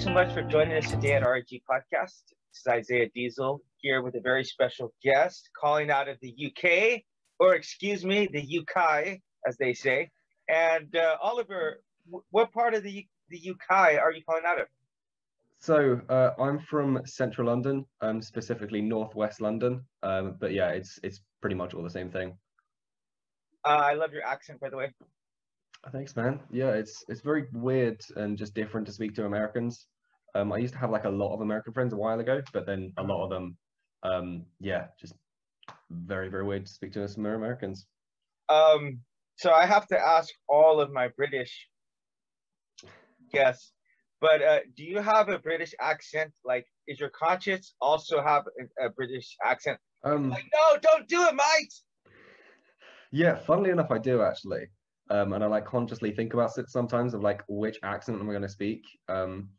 so much for joining us today at RG Podcast. This is Isaiah Diesel here with a very special guest calling out of the UK, or excuse me, the UK, as they say. And uh, Oliver, what part of the the UK are you calling out of? So uh, I'm from central London, um, specifically northwest London. Um, but yeah, it's it's pretty much all the same thing. Uh, I love your accent, by the way. Thanks, man. Yeah, it's it's very weird and just different to speak to Americans. Um, I used to have like a lot of American friends a while ago, but then a lot of them, um, yeah, just very very weird to speak to some Americans. Um, so I have to ask all of my British guests, but uh, do you have a British accent? Like, is your conscience also have a, a British accent? Um, like, no, don't do it, mate. Yeah, funnily enough, I do actually um, and I like consciously think about it sometimes of like which accent am I going to speak, um,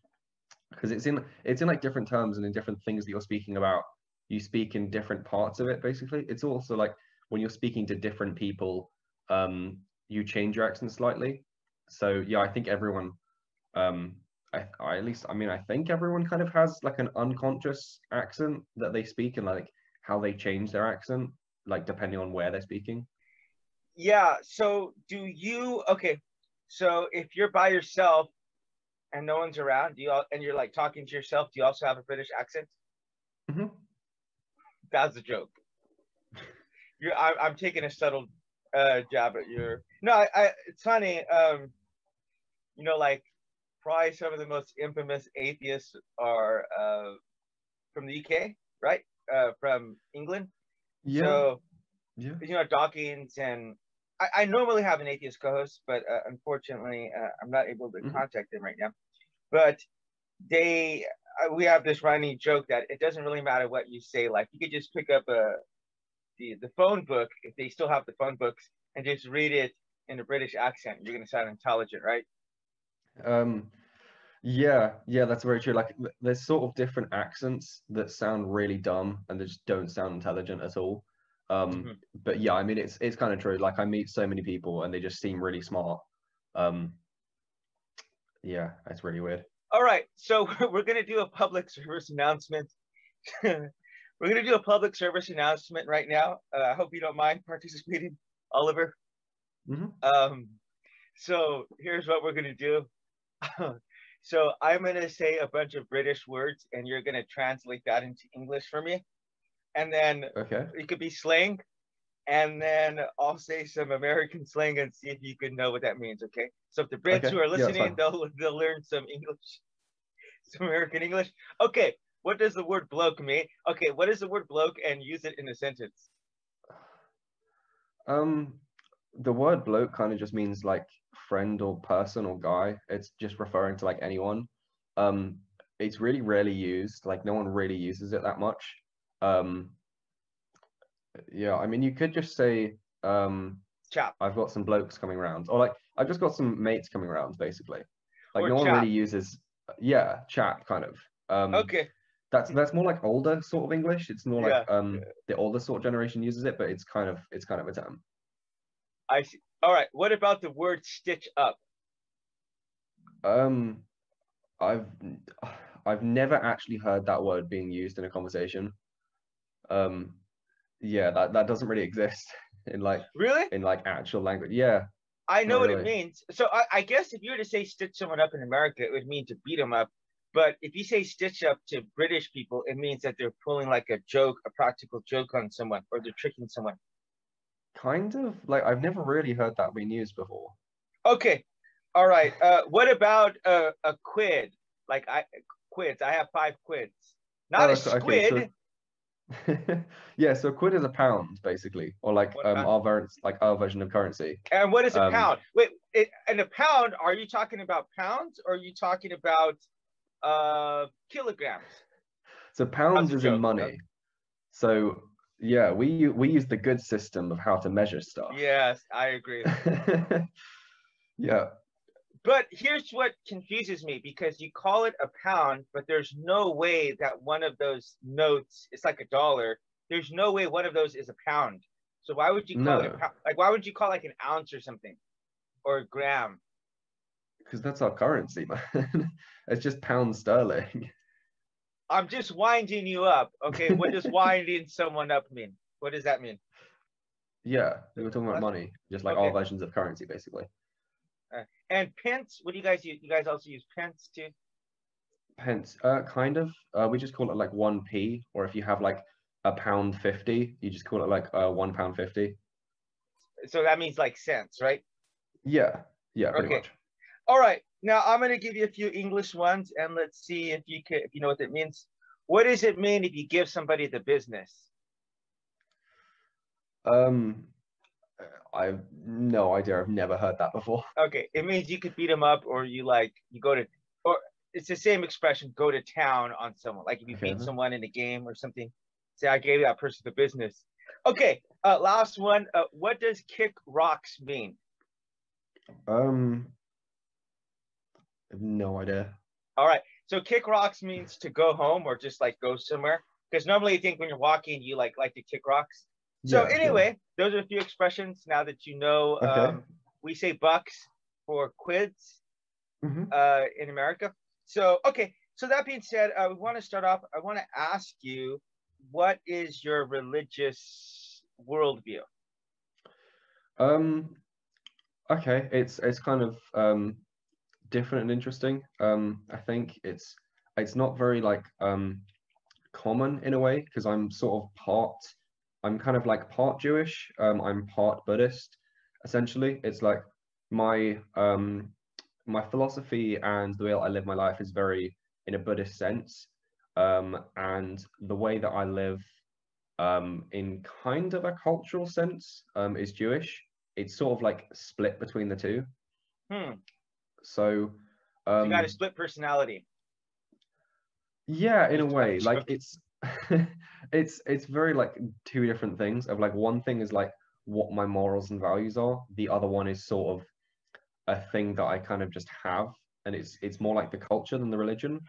because it's in it's in like different terms and in different things that you're speaking about. You speak in different parts of it. Basically, it's also like when you're speaking to different people, um, you change your accent slightly. So yeah, I think everyone, um, I, I at least I mean I think everyone kind of has like an unconscious accent that they speak and like how they change their accent, like depending on where they're speaking yeah so do you okay so if you're by yourself and no one's around do you all, and you're like talking to yourself do you also have a british accent? Mm-hmm. that's a joke. You're I, i'm taking a subtle uh jab at your no I, I it's funny um you know like probably some of the most infamous atheists are uh from the uk right? Uh from england. Yeah. So yeah. You know, Dawkins and I, I normally have an atheist co-host, but uh, unfortunately, uh, I'm not able to mm-hmm. contact them right now. But they, uh, we have this running joke that it doesn't really matter what you say. Like you could just pick up a uh, the the phone book if they still have the phone books and just read it in a British accent. You're gonna sound intelligent, right? Um, yeah, yeah, that's very true. Like there's sort of different accents that sound really dumb and they just don't sound intelligent at all. Um, mm-hmm. But yeah, I mean, it's it's kind of true. Like I meet so many people and they just seem really smart. Um, yeah, it's really weird. All right, so we're gonna do a public service announcement. we're gonna do a public service announcement right now. Uh, I hope you don't mind participating, Oliver. Mm-hmm. Um, so here's what we're gonna do. so I'm gonna say a bunch of British words, and you're gonna translate that into English for me and then okay. it could be slang, and then I'll say some American slang and see if you can know what that means. Okay. So if the Brits okay. who are listening, yeah, they'll they'll learn some English, some American English. Okay. What does the word bloke mean? Okay. What is the word bloke and use it in a sentence? Um, the word bloke kind of just means like friend or person or guy. It's just referring to like anyone. Um, it's really rarely used. Like no one really uses it that much. Um, yeah, I mean, you could just say, um, chap. I've got some blokes coming around, or like I've just got some mates coming around, basically. Like or no chap. one really uses, yeah, chap kind of. Um, okay. That's that's more like older sort of English. It's more like yeah. um the older sort of generation uses it, but it's kind of it's kind of a term. I see. All right. What about the word stitch up? Um, I've I've never actually heard that word being used in a conversation um yeah that that doesn't really exist in like really? in like actual language. Yeah. I know what it means. So I, I guess if you were to say stitch someone up in america it would mean to beat them up. But if you say stitch up to british people it means that they're pulling like a joke a practical joke on someone or they're tricking someone. Kind of? Like i've never really heard that being used before. Okay. All right. Uh what about a, a quid? Like i quids i have five quids not oh, a squid okay, so yeah, so quid is a pound basically, or like um, our ver- like our version of currency. And what is a um, pound? Wait, it, and a pound? Are you talking about pounds, or are you talking about uh kilograms? So pounds is in money. So yeah, we we use the good system of how to measure stuff. Yes, I agree. yeah, but here's what confuses me because you call it a pound, but there's no way that one of those notes, it's like a dollar. There's no way one of those is a pound. So why would you call no. it a pound? Like, why would you call like an ounce or something or a gram? Because that's our currency, man. it's just pound sterling. I'm just winding you up. Okay, what does winding someone up mean? What does that mean? Yeah, they were talking about money, just like Okay. all versions of currency, basically. And pence, what do you guys use? You guys also use pence too? Pence, uh, kind of. Uh, we just call it like one p, or if you have like a pound fifty, you just call it like uh, one pound fifty. So that means like cents, right? Yeah, yeah, pretty Okay. much. All right. Now I'm gonna give you a few English ones, and let's see if you can, if you know what that means. What does it mean if you give somebody the business? Um, I've no idea. I've never heard that before. Okay, it means you could beat them up, or you like you go to, or it's the same expression, go to town on someone. Like if you beat someone in a game or something, say I gave that person the business. Okay, uh, last one. Uh, what does kick rocks mean? Um, I have no idea. All right, so kick rocks means to go home or just like go somewhere. Because normally you think when you're walking, you like like to kick rocks. So Yeah, sure. anyway, those are a few expressions now that you know. Okay. Um, we say bucks for quids Mhm. uh, in America. So okay. So that being said, uh, we want to start off. I want to ask you, what is your religious worldview? Um, okay, it's it's kind of um different and interesting. Um, I think it's it's not very like um common in a way because I'm sort of part I'm kind of like part Jewish. Um, I'm part Buddhist. Essentially, it's like my um my philosophy and the way that I live my life is very in a Buddhist sense. Um, and the way that I live um in kind of a cultural sense um is Jewish. It's sort of like split between the two. Hmm. So So um you got a split personality. yeah, in a way, like it's it's it's very like two different things of like one thing is like what my morals and values are. The other one is sort of a thing that I kind of just have and it's it's more like the culture than the religion.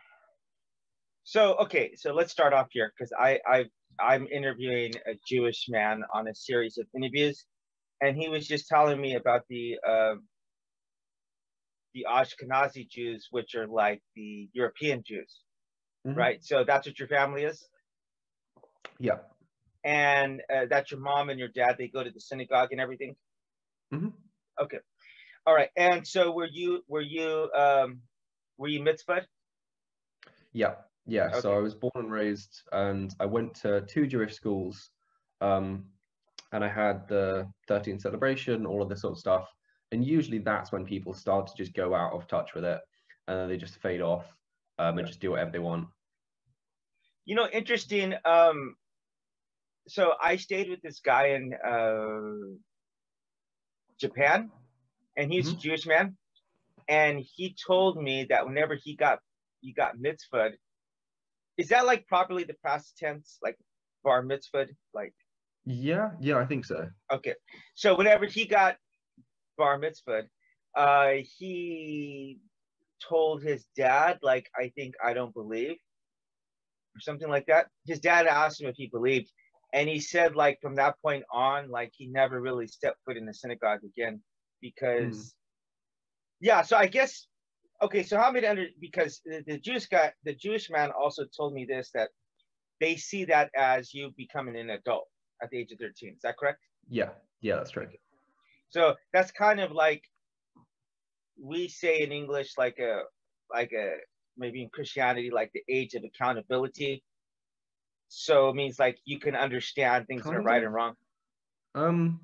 So okay, so let's start off here because I I I'm interviewing a Jewish man on a series of interviews, and he was just telling me about the uh, the Ashkenazi Jews, which are like the European Jews, Mhm. right? So that's what your family is, Yeah. and uh, that's your mom and your dad. They go to the synagogue and everything. Mhm. Okay, all right. And so were you were you um were you mitzvah? Yeah, yeah. So I was born and raised, and I went to two Jewish schools, um, and I had the 13th celebration, all of this sort of stuff. And usually that's when people start to just go out of touch with it, and then they just fade off um, and Yeah. just do whatever they want. You know, interesting. Um, so I stayed with this guy in uh, Japan, and he's a Mhm. Jewish man, and he told me that whenever he got he got mitzvah, is that like properly the past tense, like bar mitzvah, like Yeah, yeah, I think so. okay. So whenever he got bar mitzvah, uh, he told his dad, like, I think I don't believe, or something like that. His dad asked him if he believed, and he said, like, from that point on, like, he never really stepped foot in the synagogue again because, hmm. yeah. So I guess, okay. So how many under because the, the Jewish guy, the Jewish man, also told me this that they see that as you becoming an adult at the age of thirteen. Is that correct? Yeah, yeah, that's true. So that's kind of like we say in English, like a like a maybe in Christianity, like the age of accountability. So it means like you can understand things that are right of. and wrong. Um,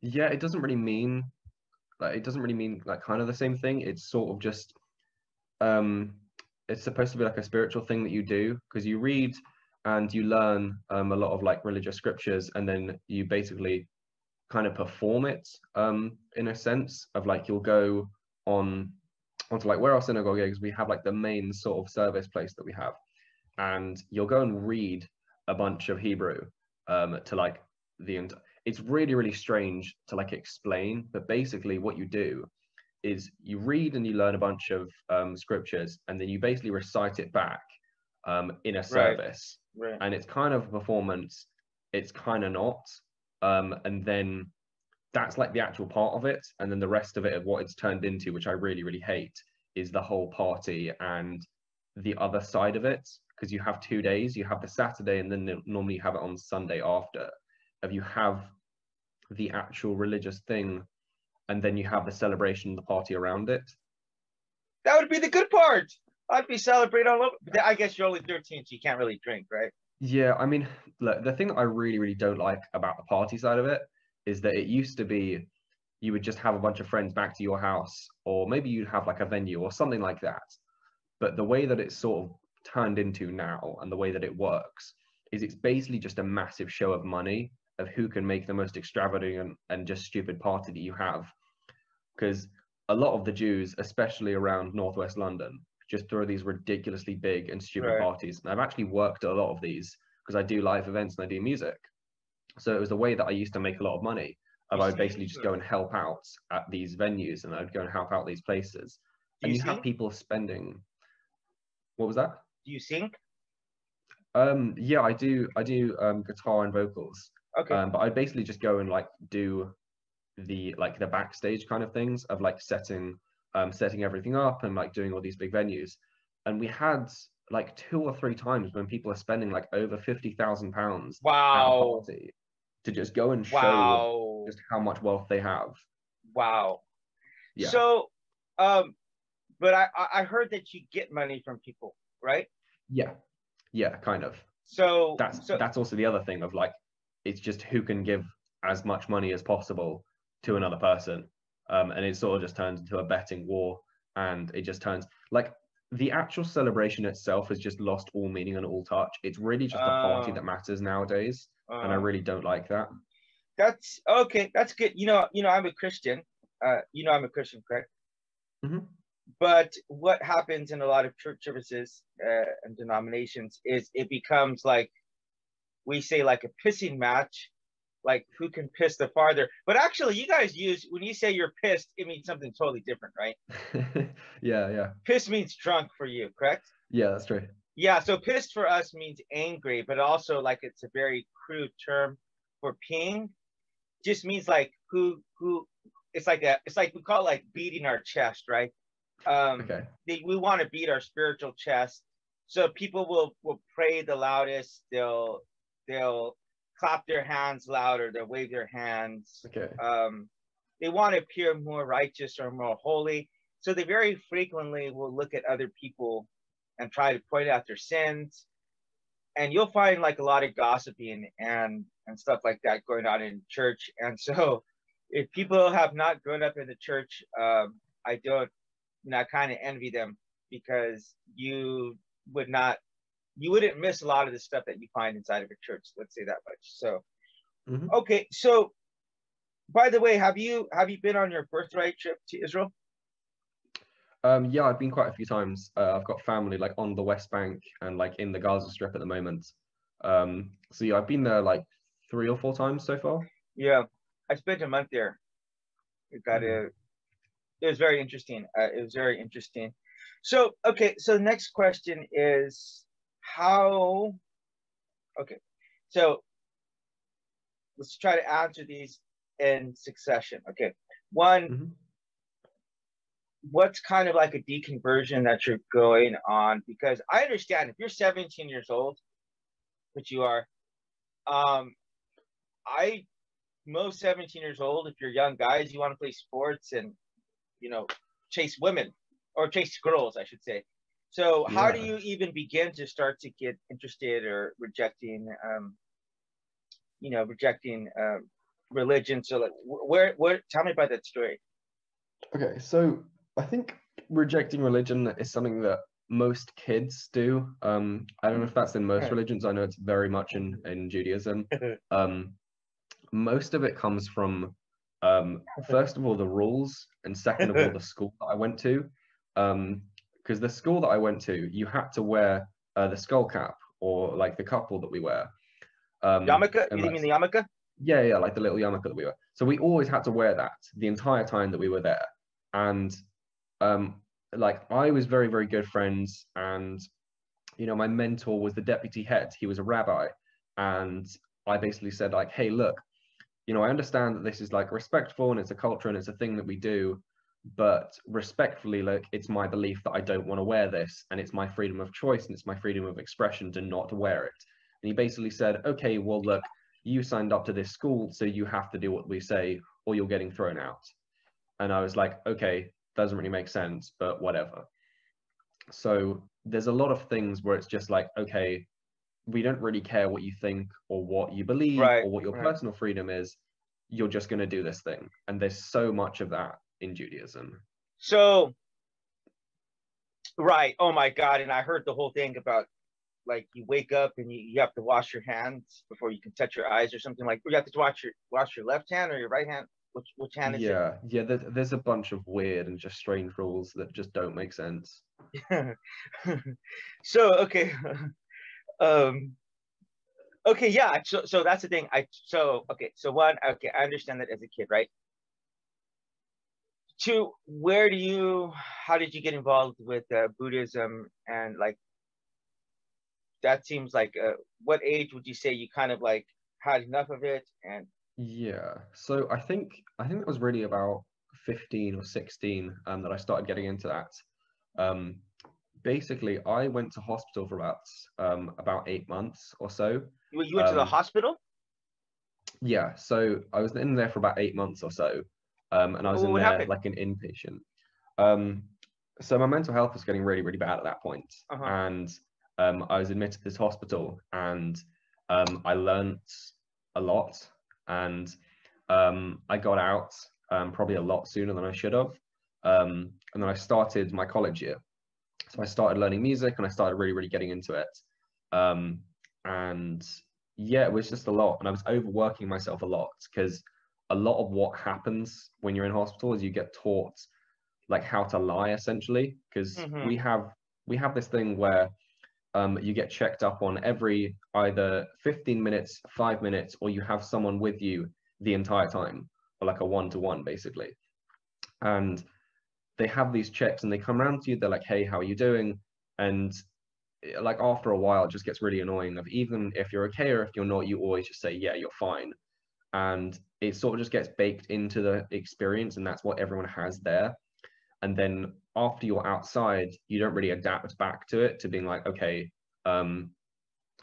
yeah, it doesn't really mean like it doesn't really mean like kind of the same thing. It's sort of just um it's supposed to be like a spiritual thing that you do because you read and you learn um a lot of like religious scriptures and then you basically kind of perform it um in a sense of like you'll go on onto like where our synagogue is we have like the main sort of service place that we have and you'll go and read a bunch of Hebrew um to like the it's really really strange to like explain but basically what you do is you read and you learn a bunch of um, scriptures and then you basically recite it back um, in a service. Right. and it's kind of a performance. It's kind of not um, and then that's like the actual part of it. And then the rest of it of what it's turned into which i really really hate is the whole party and the other side of it because you have two days you have the saturday and then normally you have it on sunday after. If you have the actual religious thing and then you have the celebration the party around it. That would be the good part. I'd be celebrating all over i guess you're only 13 so you can't really drink right? Yeah i mean look the thing that i really really don't like about the party side of it is that it used to be you would just have a bunch of friends back to your house, or maybe you'd have like a venue or something like that. But the way that it's sort of turned into now and the way that it works is it's basically just a massive show of money of who can make the most extravagant and just stupid party that you have. Because a lot of the Jews, especially around northwest London, just throw these ridiculously big and stupid right. parties. And I've actually worked at a lot of these because I do live events and I do music. So it was the way that I used to make a lot of money. And I would basically just go and help out at these venues and I'd go and help out these places. and you, you have people spending what was that? Do you sing? Um yeah, I do I do um guitar and vocals. Okay. Um, but I basically just go and like do the like the backstage kind of things of like setting um setting everything up and like doing all these big venues. And we had like two or three times when people are spending like over fifty thousand pounds wow to just go and show wow. just how much wealth they have. Wow. Yeah. So, um, but I I heard that you get money from people, right? Yeah. Yeah, kind of. So that's so, that's also the other thing of like it's just who can give as much money as possible to another person. Um, and it sort of just turns into a betting war and it just turns like the actual celebration itself has just lost all meaning and all touch. It's really just a party uh, that matters nowadays and I um, really don't like that. That's okay. That's good. You know, you know, I'm a Christian. Uh, you know, I'm a Christian, correct? Mm-hmm. But what happens in a lot of church services uh, and denominations is it becomes like we say like a pissing match, like who can piss the farther. But actually, you guys use when you say you're pissed, it means something totally different, right? yeah, yeah. Piss means drunk for you, correct? Yeah, that's true. Yeah, so pissed for us means angry, but also like it's a very crude term for peeing. Just means like who who it's like a it's like we call it like beating our chest, right? Um okay. They, we want to beat our spiritual chest. So people will will pray the loudest, they'll they'll clap their hands louder, they'll wave their hands. Okay. Um they want to appear more righteous or more holy. So they very frequently will look at other people and try to point out their sins. And you'll find like a lot of gossiping and and stuff like that going on in church. And so, if people have not grown up in the church, um, I don't, you know, I kind of envy them because you would not, you wouldn't miss a lot of the stuff that you find inside of a church. Let's say that much. So, mm-hmm. okay, so by the way, have you have you been on your birthright trip to Israel? Um, yeah, I've been quite a few times. Uh, I've got family like on the West Bank and like in the Gaza Strip at the moment. Um, so yeah, I've been there like three or four times so far. Yeah, I spent a month there. It got mm-hmm. It was very interesting. Uh, it was very interesting. So okay, so the next question is how. Okay, so let's try to answer these in succession. Okay, one. Mm-hmm what's kind of like a deconversion that you're going on? Because I understand if you're 17 years old, which you are, um, I most 17 years old, if you're young guys, you want to play sports and you know chase women or chase girls, I should say. So how yeah. do you even begin to start to get interested or rejecting, um, you know, rejecting uh, religion? So like, where, where? Tell me about that story. Okay, so I think rejecting religion is something that most kids do. Um, I don't know if that's in most religions. I know it's very much in in Judaism. Um, most of it comes from um, first of all the rules, and second of all the school that I went to. Because um, the school that I went to, you had to wear uh, the skull cap or like the kippah that we wear. Um, yarmulke? You mean the yarmulke? Yeah, yeah, like the little yarmulke that we wear. So we always had to wear that the entire time that we were there. And um, like I was very, very good friends, and you know, my mentor was the deputy head. He was a rabbi, and I basically said like, "Hey, look, you know, I understand that this is like respectful and it's a culture and it's a thing that we do, but respectfully, like it's my belief that I don't want to wear this and it's my freedom of choice and it's my freedom of expression to not wear it. And he basically said, okay, well, look, you signed up to this school, so you have to do what we say or you're getting thrown out. And I was like, okay, doesn't really make sense, but whatever. So there's a lot of things where it's just like, okay, we don't really care what you think or what you believe right, or what your right. personal freedom is. You're just going to do this thing. And there's so much of that in Judaism. So, right. Oh my God. And I heard the whole thing about like you wake up and you, you have to wash your hands before you can touch your eyes or something like you have to wash your wash your left hand or your right hand which which hand is yeah it? yeah there's, there's a bunch of weird and just strange rules that just don't make sense so okay um okay yeah so so that's the thing. I so okay so one okay i understand that as a kid right? Two where do you how did you get involved with uh, buddhism and like that seems like uh, what age would you say you kind of like had enough of it and yeah so i think i think it was really about 15 or 16 um, that i started getting into that. Um, basically i went to hospital for about um, about eight months or so you, you went to the um, hospital yeah so i was in there for about eight months or so um, and i was in there happened? like an inpatient um, so my mental health was getting really really bad at that point. Uh-huh. and um, I was admitted to this hospital and um, I learnt a lot and um, I got out um, probably a lot sooner than I should have. Um, and then I started my college year. So I started learning music and I started really, really getting into it. Um, and yeah, it was just a lot. And I was overworking myself a lot because a lot of what happens when you're in hospital is you get taught like how to lie essentially because mm-hmm. we have we have this thing where um, you get checked up on every either 15 minutes, five minutes, or you have someone with you the entire time, or like a one to one basically. And they have these checks and they come around to you, they're like, hey, how are you doing? And eh, like after a while, it just gets really annoying of even if you're okay or if you're not, you always just say, yeah, you're fine. And it sort of just gets baked into the experience, and that's what everyone has there and then after you're outside you don't really adapt back to it to being like okay um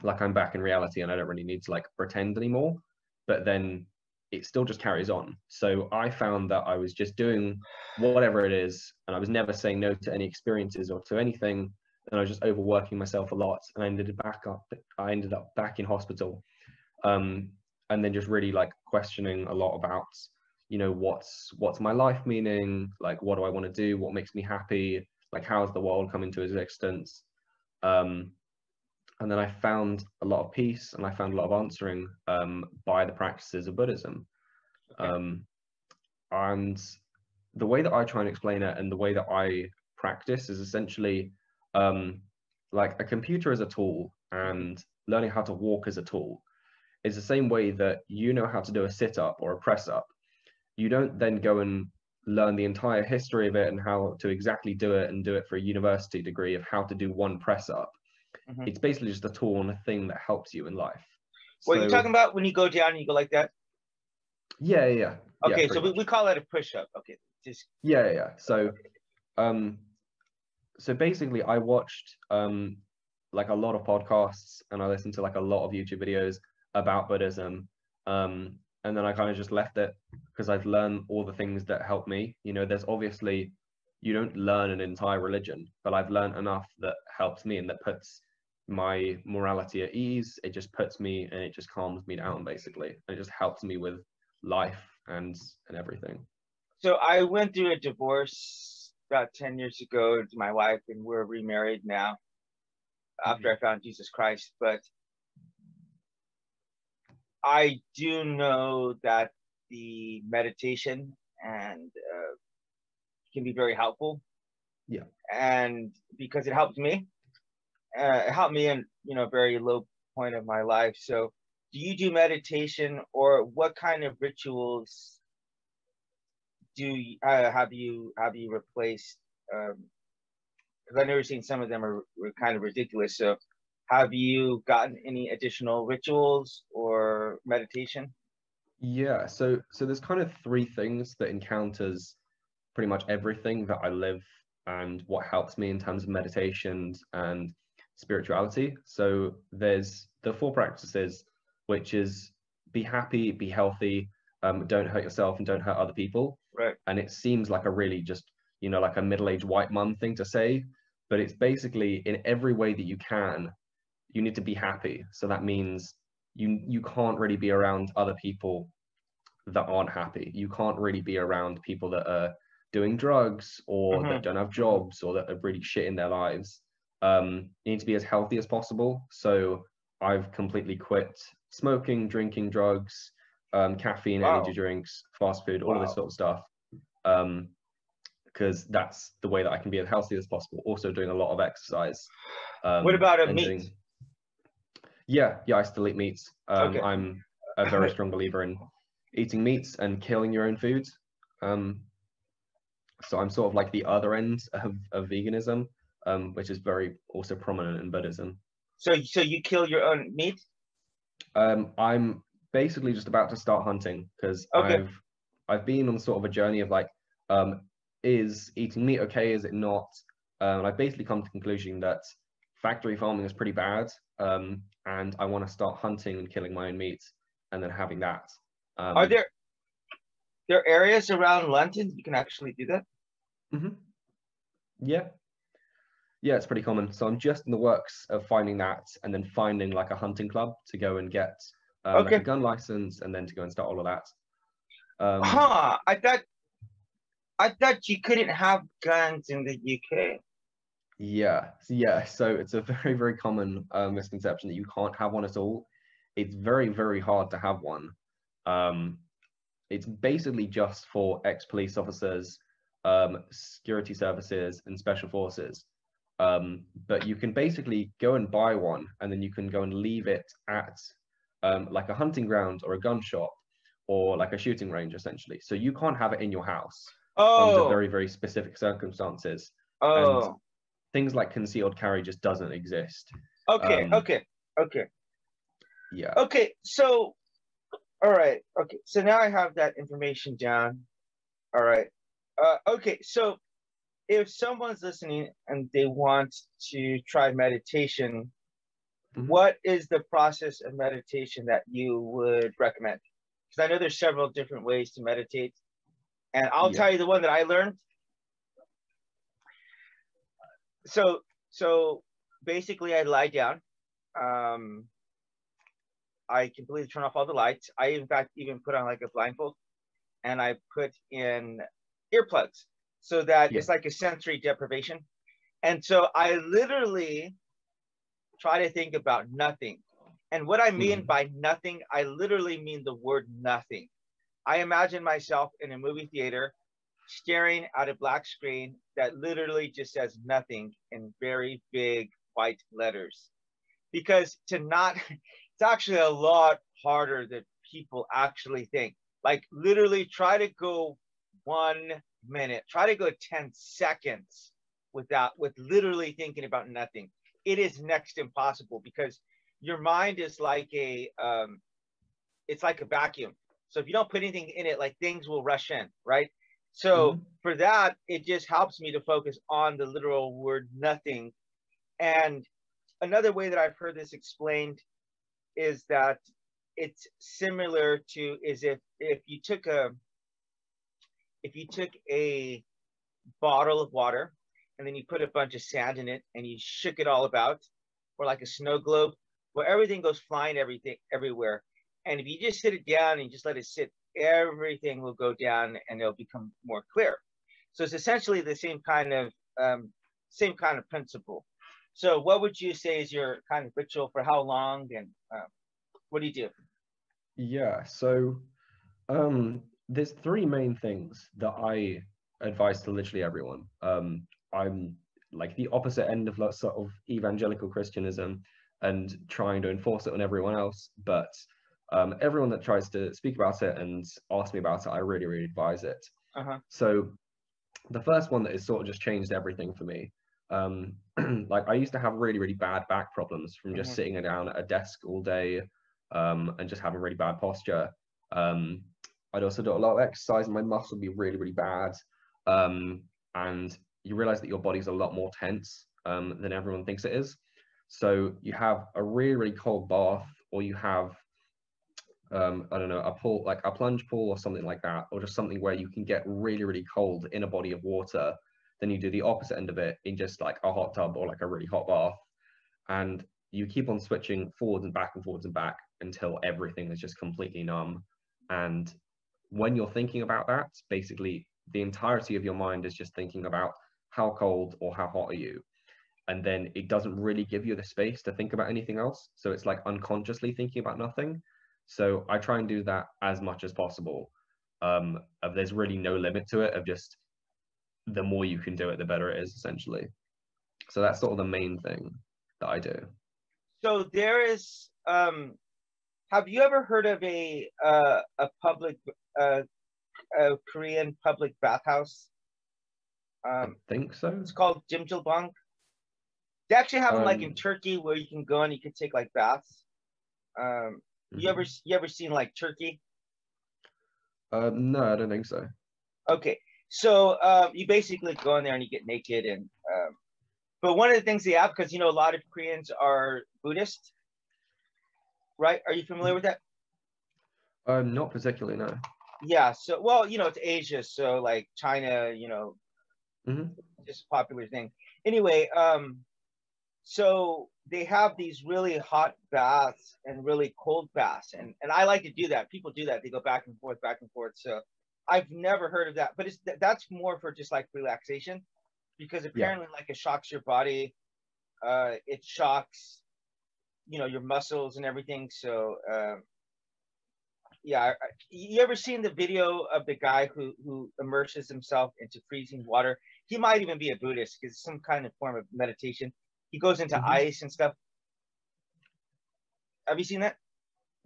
like i'm back in reality and i don't really need to like pretend anymore but then it still just carries on. So i found that i was just doing whatever it is and i was never saying no to any experiences or to anything and i was just overworking myself a lot and i ended back up i ended up back in hospital. Um and then just really like questioning a lot about you know what's what's my life meaning? Like what do i want to do? What makes me happy? Like how's the world come into existence? Um, and then i found a lot of peace and i found a lot of answering um, by the practices of buddhism okay. um, and the way that i try and explain it and the way that i practice is essentially um, like a computer is a tool and learning how to walk is a tool It's the same way that you know how to do a sit up or a press up you don't then go and learn the entire history of it and how to exactly do it and do it for a university degree of how to do one press up. Mm-hmm. It's basically just a tool and a thing that helps you in life. What so, are you talking about when you go down and you go like that? Yeah, yeah. Okay, yeah, so we, we call that a push up. Okay, just yeah, yeah. So, um, so basically, I watched um like a lot of podcasts and I listened to like a lot of YouTube videos about Buddhism. Um, and then I kind of just left it because I've learned all the things that help me. You know, there's obviously you don't learn an entire religion, but I've learned enough that helps me and that puts my morality at ease. It just puts me and it just calms me down basically. And it just helps me with life and and everything. So I went through a divorce about 10 years ago to my wife and we're remarried now after mm-hmm. I found Jesus Christ. But I do know that the meditation and uh, can be very helpful. Yeah. And because it helped me, uh, it helped me in you know very low point of my life. So, do you do meditation, or what kind of rituals do you, uh, have you have you replaced? Because um, I've never seen some of them are, are kind of ridiculous. So, have you gotten any additional rituals or meditation? Yeah, so so there's kind of three things that encounters pretty much everything that I live and what helps me in terms of meditations and spirituality. So there's the four practices, which is be happy, be healthy, um, don't hurt yourself and don't hurt other people. Right. And it seems like a really just, you know, like a middle-aged white mum thing to say, but it's basically in every way that you can, you need to be happy. So that means you you can't really be around other people that aren't happy. You can't really be around people that are doing drugs or Mhm. that don't have jobs or that are really shit in their lives. Um, you need to be as healthy as possible. So I've completely quit smoking, drinking drugs, um, caffeine, Wow. energy drinks, fast food, all of this sort of stuff. Um, because that's the way that I can be as healthy as possible. Also doing a lot of exercise. Um, What about a meat? doing- Yeah, yeah, I still eat meats. Um, Okay. I'm a very strong believer in eating meats and killing your own food. Um, so I'm sort of like the other end of, of veganism, um, which is very also prominent in Buddhism. So so you kill your own meat? Um, I'm basically just about to start hunting because Okay. I've I've been on sort of a journey of like, um, is eating meat okay? Is it not? Um, and I've basically come to the conclusion that factory farming is pretty bad, um, and I want to start hunting and killing my own meat, and then having that. Um, Are there there are areas around London you can actually do that? Mhm. Yeah. Yeah, it's pretty common. So I'm just in the works of finding that and then finding like a hunting club to go and get um, like a gun license and then to go and start all of that. Um, huh? I thought I thought you couldn't have guns in the UK. Yeah, yeah. So it's a very, very common uh, misconception that you can't have one at all. It's very, very hard to have one. Um, it's basically just for ex-police officers, um, security services, and special forces. Um, but you can basically go and buy one, and then you can go and leave it at um, like a hunting ground or a gun shop or like a shooting range, essentially. So you can't have it in your house under Oh, very, very specific circumstances oh, things like concealed carry just doesn't exist. okay, um, okay, okay, Yeah. okay. So, all right, okay. So now I have that information down. All right. Uh, okay, so if someone's listening and they want to try meditation, Mhm. what is the process of meditation that you would recommend? Because I know there's several different ways to meditate, and I'll Yeah. tell you the one that I learned. So, so basically, I lie down. Um, I completely turn off all the lights. I, in fact, even put on like a blindfold, and I put in earplugs so that Yeah. it's like a sensory deprivation. And so I literally try to think about nothing. And what I mean Mhm. by nothing, I literally mean the word nothing. I imagine myself in a movie theater staring at a black screen that literally just says nothing in very big white letters. Because to not, it's actually a lot harder than people actually think. Like literally try to go one minute, try to go 10 seconds without, with literally thinking about nothing. It is next impossible because your mind is like a, um, it's like a vacuum. So if you don't put anything in it, like things will rush in, right? So Mhm. for that, it just helps me to focus on the literal word nothing. And another way that I've heard this explained is that it's similar to is if if you took a if you took a bottle of water and then you put a bunch of sand in it and you shook it all about or like a snow globe where everything goes flying everything everywhere. And if you just sit it down and just let it sit everything will go down and it'll become more clear. So it's essentially the same kind of um, same kind of principle. So what would you say is your kind of ritual for how long and um, what do you do? Yeah. So um there's three main things that I advise to literally everyone. Um I'm like the opposite end of like sort of evangelical Christianism and trying to enforce it on everyone else. But um everyone that tries to speak about it and ask me about it, I really, really advise it. uh-huh So the first one that has sort of just changed everything for me. Um, like I used to have really, really bad back problems from just Mhm. sitting down at a desk all day um, and just having really bad posture. Um, I'd also do a lot of exercise, and my muscle would be really, really bad. Um, and you realize that your body's a lot more tense um, than everyone thinks it is. So you have a really, really cold bath, or you have, um, I don't know, a pool, like a plunge pool or something like that, or just something where you can get really, really cold in a body of water. Then you do the opposite end of it in just like a hot tub or like a really hot bath. And you keep on switching forwards and back and forwards and back until everything is just completely numb. And when you're thinking about that, basically the entirety of your mind is just thinking about how cold or how hot are you. And then it doesn't really give you the space to think about anything else. So it's like unconsciously thinking about nothing. So i try and do that as much as possible. Um of there's really no limit to it of just the more you can do it the better it is essentially. So that's sort of the main thing that i do. So there is um have you ever heard of a uh, a public uh, a korean public bathhouse um, I think so. It's called Jjimjilbang. They actually have them um, like in um, Turkey where you can go and you can take like baths. Um, mm-hmm. you ever you ever seen like Turkey? Uh, no, I don't think so. Okay, so um, you basically go in there and you get naked and. Um, but one of the things they have, because you know a lot of Koreans are Buddhist, right? Are you familiar with that? Um, not particularly, no. Yeah. So, well, you know, it's Asia, so like China, you know, mm-hmm. just a popular thing. Anyway, um, so they have these really hot baths and really cold baths, and and I like to do that. People do that; they go back and forth, back and forth. So I've never heard of that, but it's that's more for just like relaxation, because apparently, yeah. like it shocks your body, uh, it shocks, you know, your muscles and everything. So. Uh, yeah, you ever seen the video of the guy who who immerses himself into freezing water? He might even be a Buddhist because it's some kind of form of meditation. He goes into mm-hmm. ice and stuff. Have you seen that?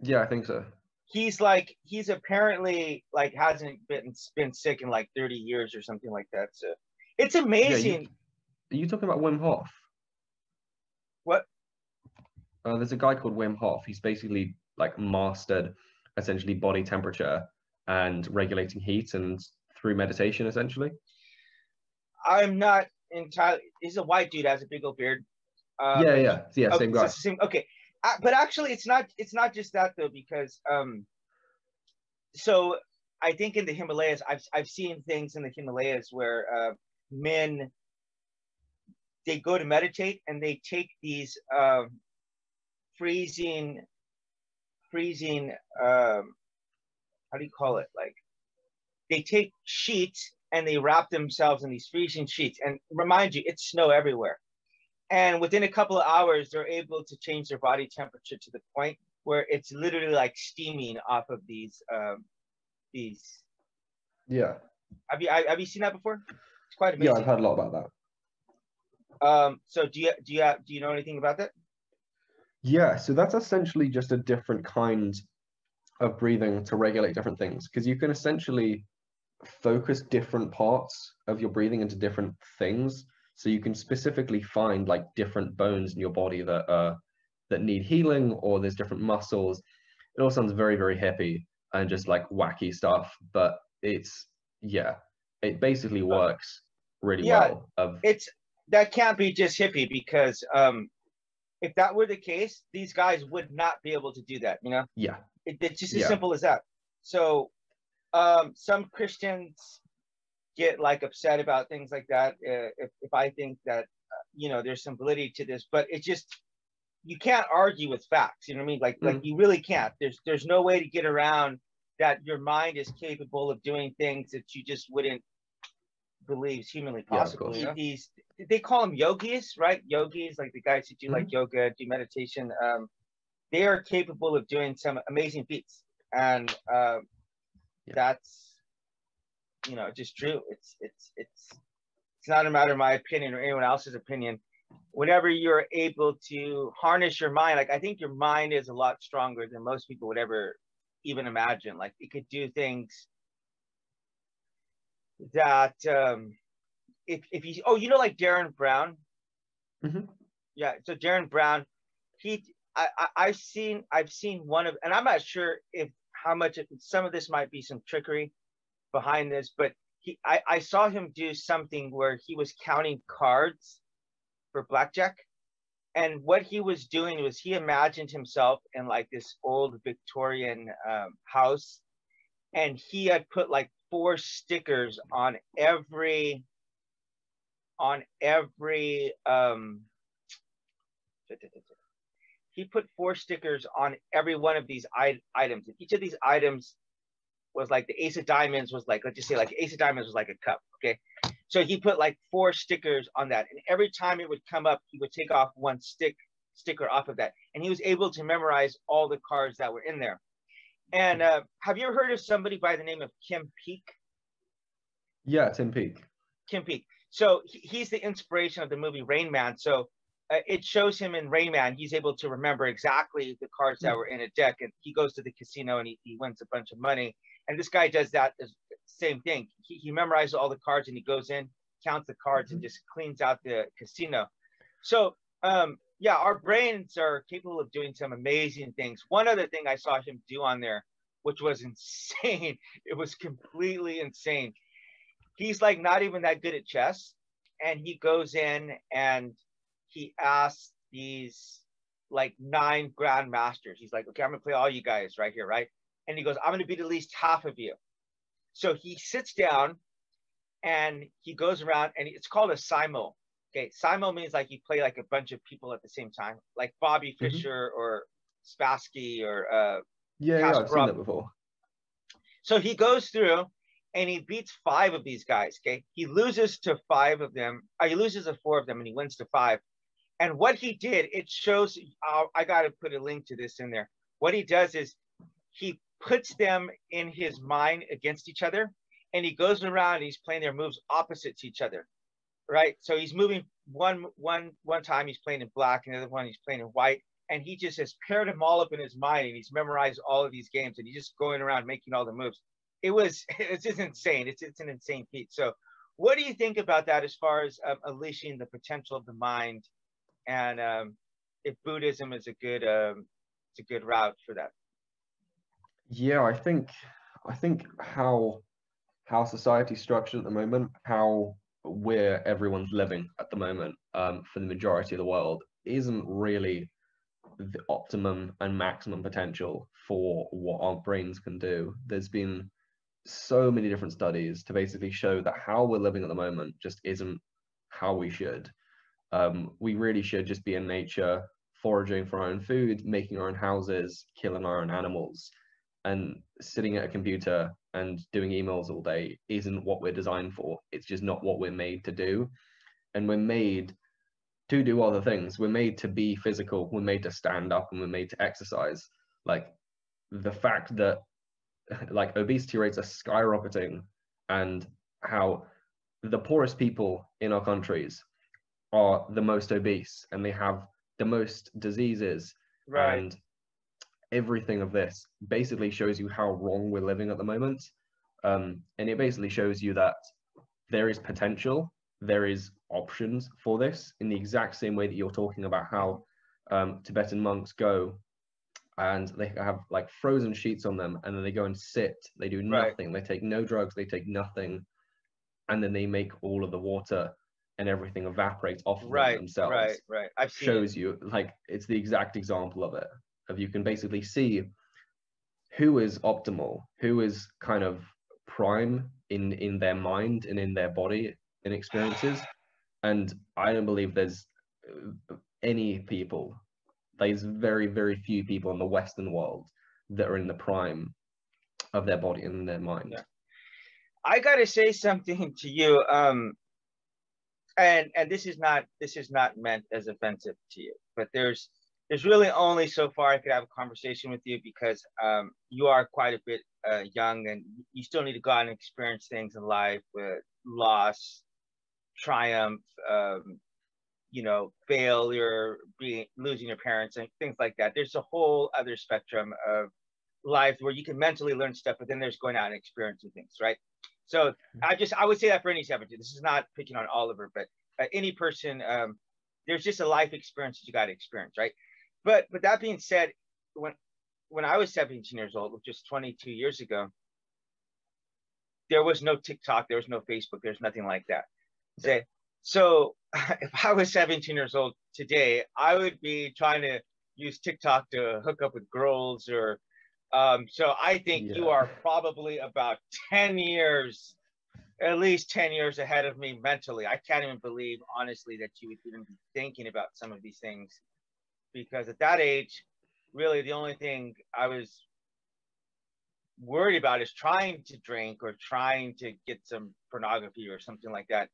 Yeah, I think so. He's like he's apparently like hasn't been been sick in like 30 years or something like that. So it's amazing. Yeah, you, are you talking about Wim Hof? Uh, there's a guy called Wim Hof. He's basically like mastered essentially body temperature and regulating heat and through meditation essentially. I'm not entirely. He's a white dude, has a big old beard. Um, yeah, yeah, yeah, same guy. Same, okay, uh, but actually, it's not. It's not just that though, because um, so I think in the Himalayas, I've I've seen things in the Himalayas where uh, men they go to meditate and they take these um, freezing, freezing. Um, how do you call it? Like they take sheets and they wrap themselves in these freezing sheets. And remind you, it's snow everywhere. And within a couple of hours, they're able to change their body temperature to the point where it's literally like steaming off of these um, these. Yeah. Have you have you seen that before? It's quite amazing. Yeah, I've heard a lot about that. Um. So do you do you have, do you know anything about that? Yeah. So that's essentially just a different kind of breathing to regulate different things because you can essentially focus different parts of your breathing into different things so you can specifically find like different bones in your body that uh that need healing or there's different muscles it all sounds very very hippie and just like wacky stuff but it's yeah it basically works really yeah, well of... it's that can't be just hippie because um if that were the case these guys would not be able to do that you know yeah it, it's just as yeah. simple as that so um, some Christians get like upset about things like that. Uh, if, if I think that, uh, you know, there's some validity to this, but it just, you can't argue with facts. You know what I mean? Like, mm. like you really can't. There's, there's no way to get around that your mind is capable of doing things that you just wouldn't believe is humanly possible. Yeah, These, they call them yogis, right? Yogis, like the guys who do mm-hmm. like yoga, do meditation. Um, they are capable of doing some amazing feats. And, uh, yeah. that's you know just true it's it's it's it's not a matter of my opinion or anyone else's opinion whenever you're able to harness your mind like i think your mind is a lot stronger than most people would ever even imagine like it could do things that um if if you oh you know like Derren brown mm-hmm. yeah so Derren brown he I, I i've seen i've seen one of and i'm not sure if how much it, some of this might be some trickery behind this, but he I, I saw him do something where he was counting cards for blackjack. And what he was doing was he imagined himself in like this old Victorian um, house, and he had put like four stickers on every on every um, he put four stickers on every one of these items. And each of these items was like the ace of diamonds was like, let's just say like ace of diamonds was like a cup. Okay. So he put like four stickers on that. And every time it would come up, he would take off one stick sticker off of that. And he was able to memorize all the cards that were in there. And uh, have you ever heard of somebody by the name of Kim Peek? Yeah, Tim Peake. Kim Peek. So he's the inspiration of the movie Rain Man. So uh, it shows him in Rain Man. He's able to remember exactly the cards that were in a deck, and he goes to the casino and he, he wins a bunch of money. And this guy does that same thing. He, he memorizes all the cards and he goes in, counts the cards, mm-hmm. and just cleans out the casino. So um, yeah, our brains are capable of doing some amazing things. One other thing I saw him do on there, which was insane. It was completely insane. He's like not even that good at chess, and he goes in and he asks these like nine grandmasters. He's like, okay, I'm gonna play all you guys right here, right? And he goes, I'm gonna beat at least half of you. So he sits down and he goes around and it's called a simo. Okay, simo means like you play like a bunch of people at the same time, like Bobby mm-hmm. Fischer mm-hmm. or Spassky or uh yeah, yeah, I've seen that before. So he goes through and he beats five of these guys. Okay, he loses to five of them. Uh, he loses to four of them, and he wins to five. And what he did, it shows. Uh, I got to put a link to this in there. What he does is he puts them in his mind against each other, and he goes around. And he's playing their moves opposite to each other, right? So he's moving one one one time he's playing in black, and the other one he's playing in white, and he just has paired them all up in his mind, and he's memorized all of these games, and he's just going around making all the moves. It was it's just insane. It's it's an insane feat. So, what do you think about that as far as um, unleashing the potential of the mind and um, if Buddhism is a good um, it's a good route for that. Yeah, I think I think how how society's structured at the moment, how where everyone's living at the moment um, for the majority of the world isn't really the optimum and maximum potential for what our brains can do. There's been so many different studies to basically show that how we're living at the moment just isn't how we should um, we really should just be in nature, foraging for our own food, making our own houses, killing our own animals. And sitting at a computer and doing emails all day isn't what we're designed for. It's just not what we're made to do. And we're made to do other things. We're made to be physical. We're made to stand up and we're made to exercise. Like the fact that like obesity rates are skyrocketing and how the poorest people in our countries are the most obese and they have the most diseases right. and everything of this basically shows you how wrong we're living at the moment um, and it basically shows you that there is potential there is options for this in the exact same way that you're talking about how um, tibetan monks go and they have like frozen sheets on them and then they go and sit they do nothing right. they take no drugs they take nothing and then they make all of the water and everything evaporates off of right, themselves. Right, right. I've shows it. you like it's the exact example of it. Of you can basically see who is optimal, who is kind of prime in in their mind and in their body and experiences. And I don't believe there's any people. There's very very few people in the Western world that are in the prime of their body and their mind. Yeah. I gotta say something to you. Um, and and this is not this is not meant as offensive to you, but there's there's really only so far I could have a conversation with you because um, you are quite a bit uh, young and you still need to go out and experience things in life with loss, triumph, um, you know, failure, being losing your parents and things like that. There's a whole other spectrum of life where you can mentally learn stuff, but then there's going out and experiencing things, right? So I just I would say that for any 17. This is not picking on Oliver, but uh, any person. Um, there's just a life experience that you got to experience, right? But but that being said, when when I was 17 years old, which was 22 years ago, there was no TikTok, there was no Facebook, there's nothing like that. So if I was 17 years old today, I would be trying to use TikTok to hook up with girls or um, so I think yeah. you are probably about 10 years, at least 10 years ahead of me mentally. I can't even believe honestly that you would even be thinking about some of these things because at that age, really the only thing I was worried about is trying to drink or trying to get some pornography or something like that.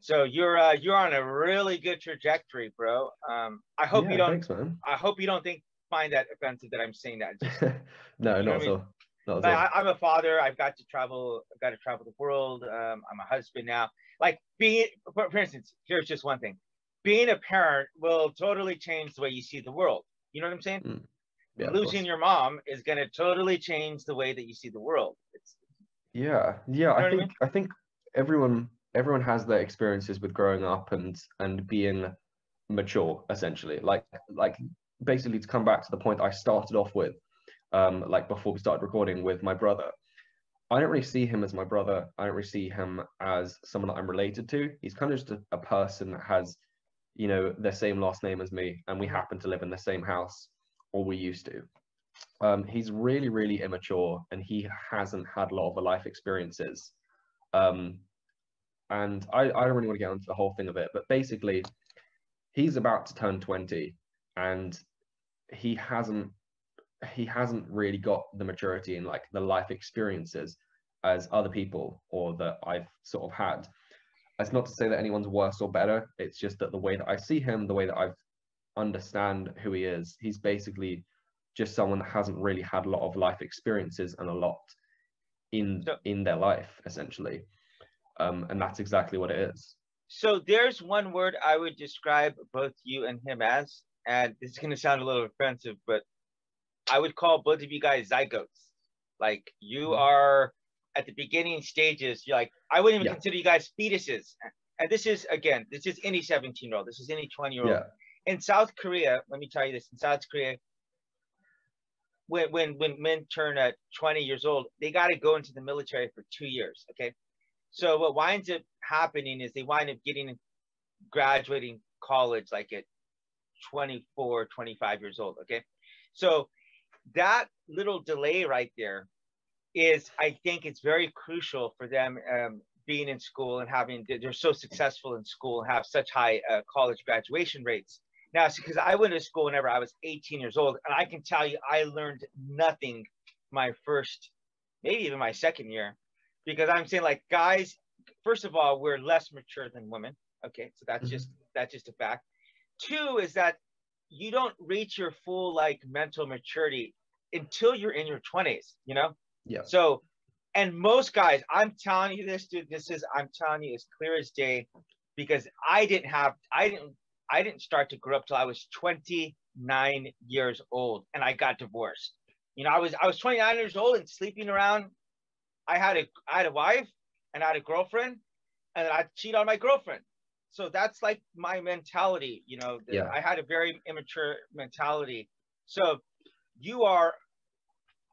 So you're uh, you're on a really good trajectory, bro. Um, I hope yeah, you don't. Thanks, I hope you don't think find that offensive that I'm saying that. Just, no, not so. Not I, I'm a father. I've got to travel. I've got to travel the world. Um, I'm a husband now. Like being, for, for instance, here's just one thing: being a parent will totally change the way you see the world. You know what I'm saying? Mm. Yeah, Losing your mom is going to totally change the way that you see the world. It's, yeah, yeah. You know I think I, mean? I think everyone everyone has their experiences with growing up and and being mature essentially like like basically to come back to the point i started off with um like before we started recording with my brother i don't really see him as my brother i don't really see him as someone that i'm related to he's kind of just a, a person that has you know the same last name as me and we happen to live in the same house or we used to um, he's really really immature and he hasn't had a lot of life experiences um, and I, I don't really want to get into the whole thing of it, but basically, he's about to turn 20 and he hasn't he hasn't really got the maturity and like the life experiences as other people or that I've sort of had. It's not to say that anyone's worse or better. It's just that the way that I see him, the way that I understand who he is, he's basically just someone that hasn't really had a lot of life experiences and a lot in in their life essentially um, and that's exactly what it is. So there's one word I would describe both you and him as, and this is going to sound a little offensive, but I would call both of you guys zygotes. Like you mm-hmm. are at the beginning stages. You're like I wouldn't even yeah. consider you guys fetuses. And this is again, this is any 17 year old. This is any 20 year old. Yeah. In South Korea, let me tell you this: in South Korea, when when when men turn at 20 years old, they got to go into the military for two years. Okay, so what winds up happening is they wind up getting graduating college like at 24, 25 years old. Okay. So that little delay right there is, I think it's very crucial for them um, being in school and having, they're so successful in school and have such high uh, college graduation rates. Now, because I went to school whenever I was 18 years old, and I can tell you, I learned nothing my first, maybe even my second year because I'm saying like guys, first of all, we're less mature than women. Okay, so that's mm-hmm. just that's just a fact. Two is that you don't reach your full like mental maturity until you're in your 20s, you know? Yeah. So and most guys, I'm telling you this, dude, this is I'm telling you as clear as day because I didn't have I didn't I didn't start to grow up till I was 29 years old and I got divorced. You know, I was I was 29 years old and sleeping around I had a I had a wife and I had a girlfriend, and I cheat on my girlfriend. So that's like my mentality. You know, yeah. I had a very immature mentality. So you are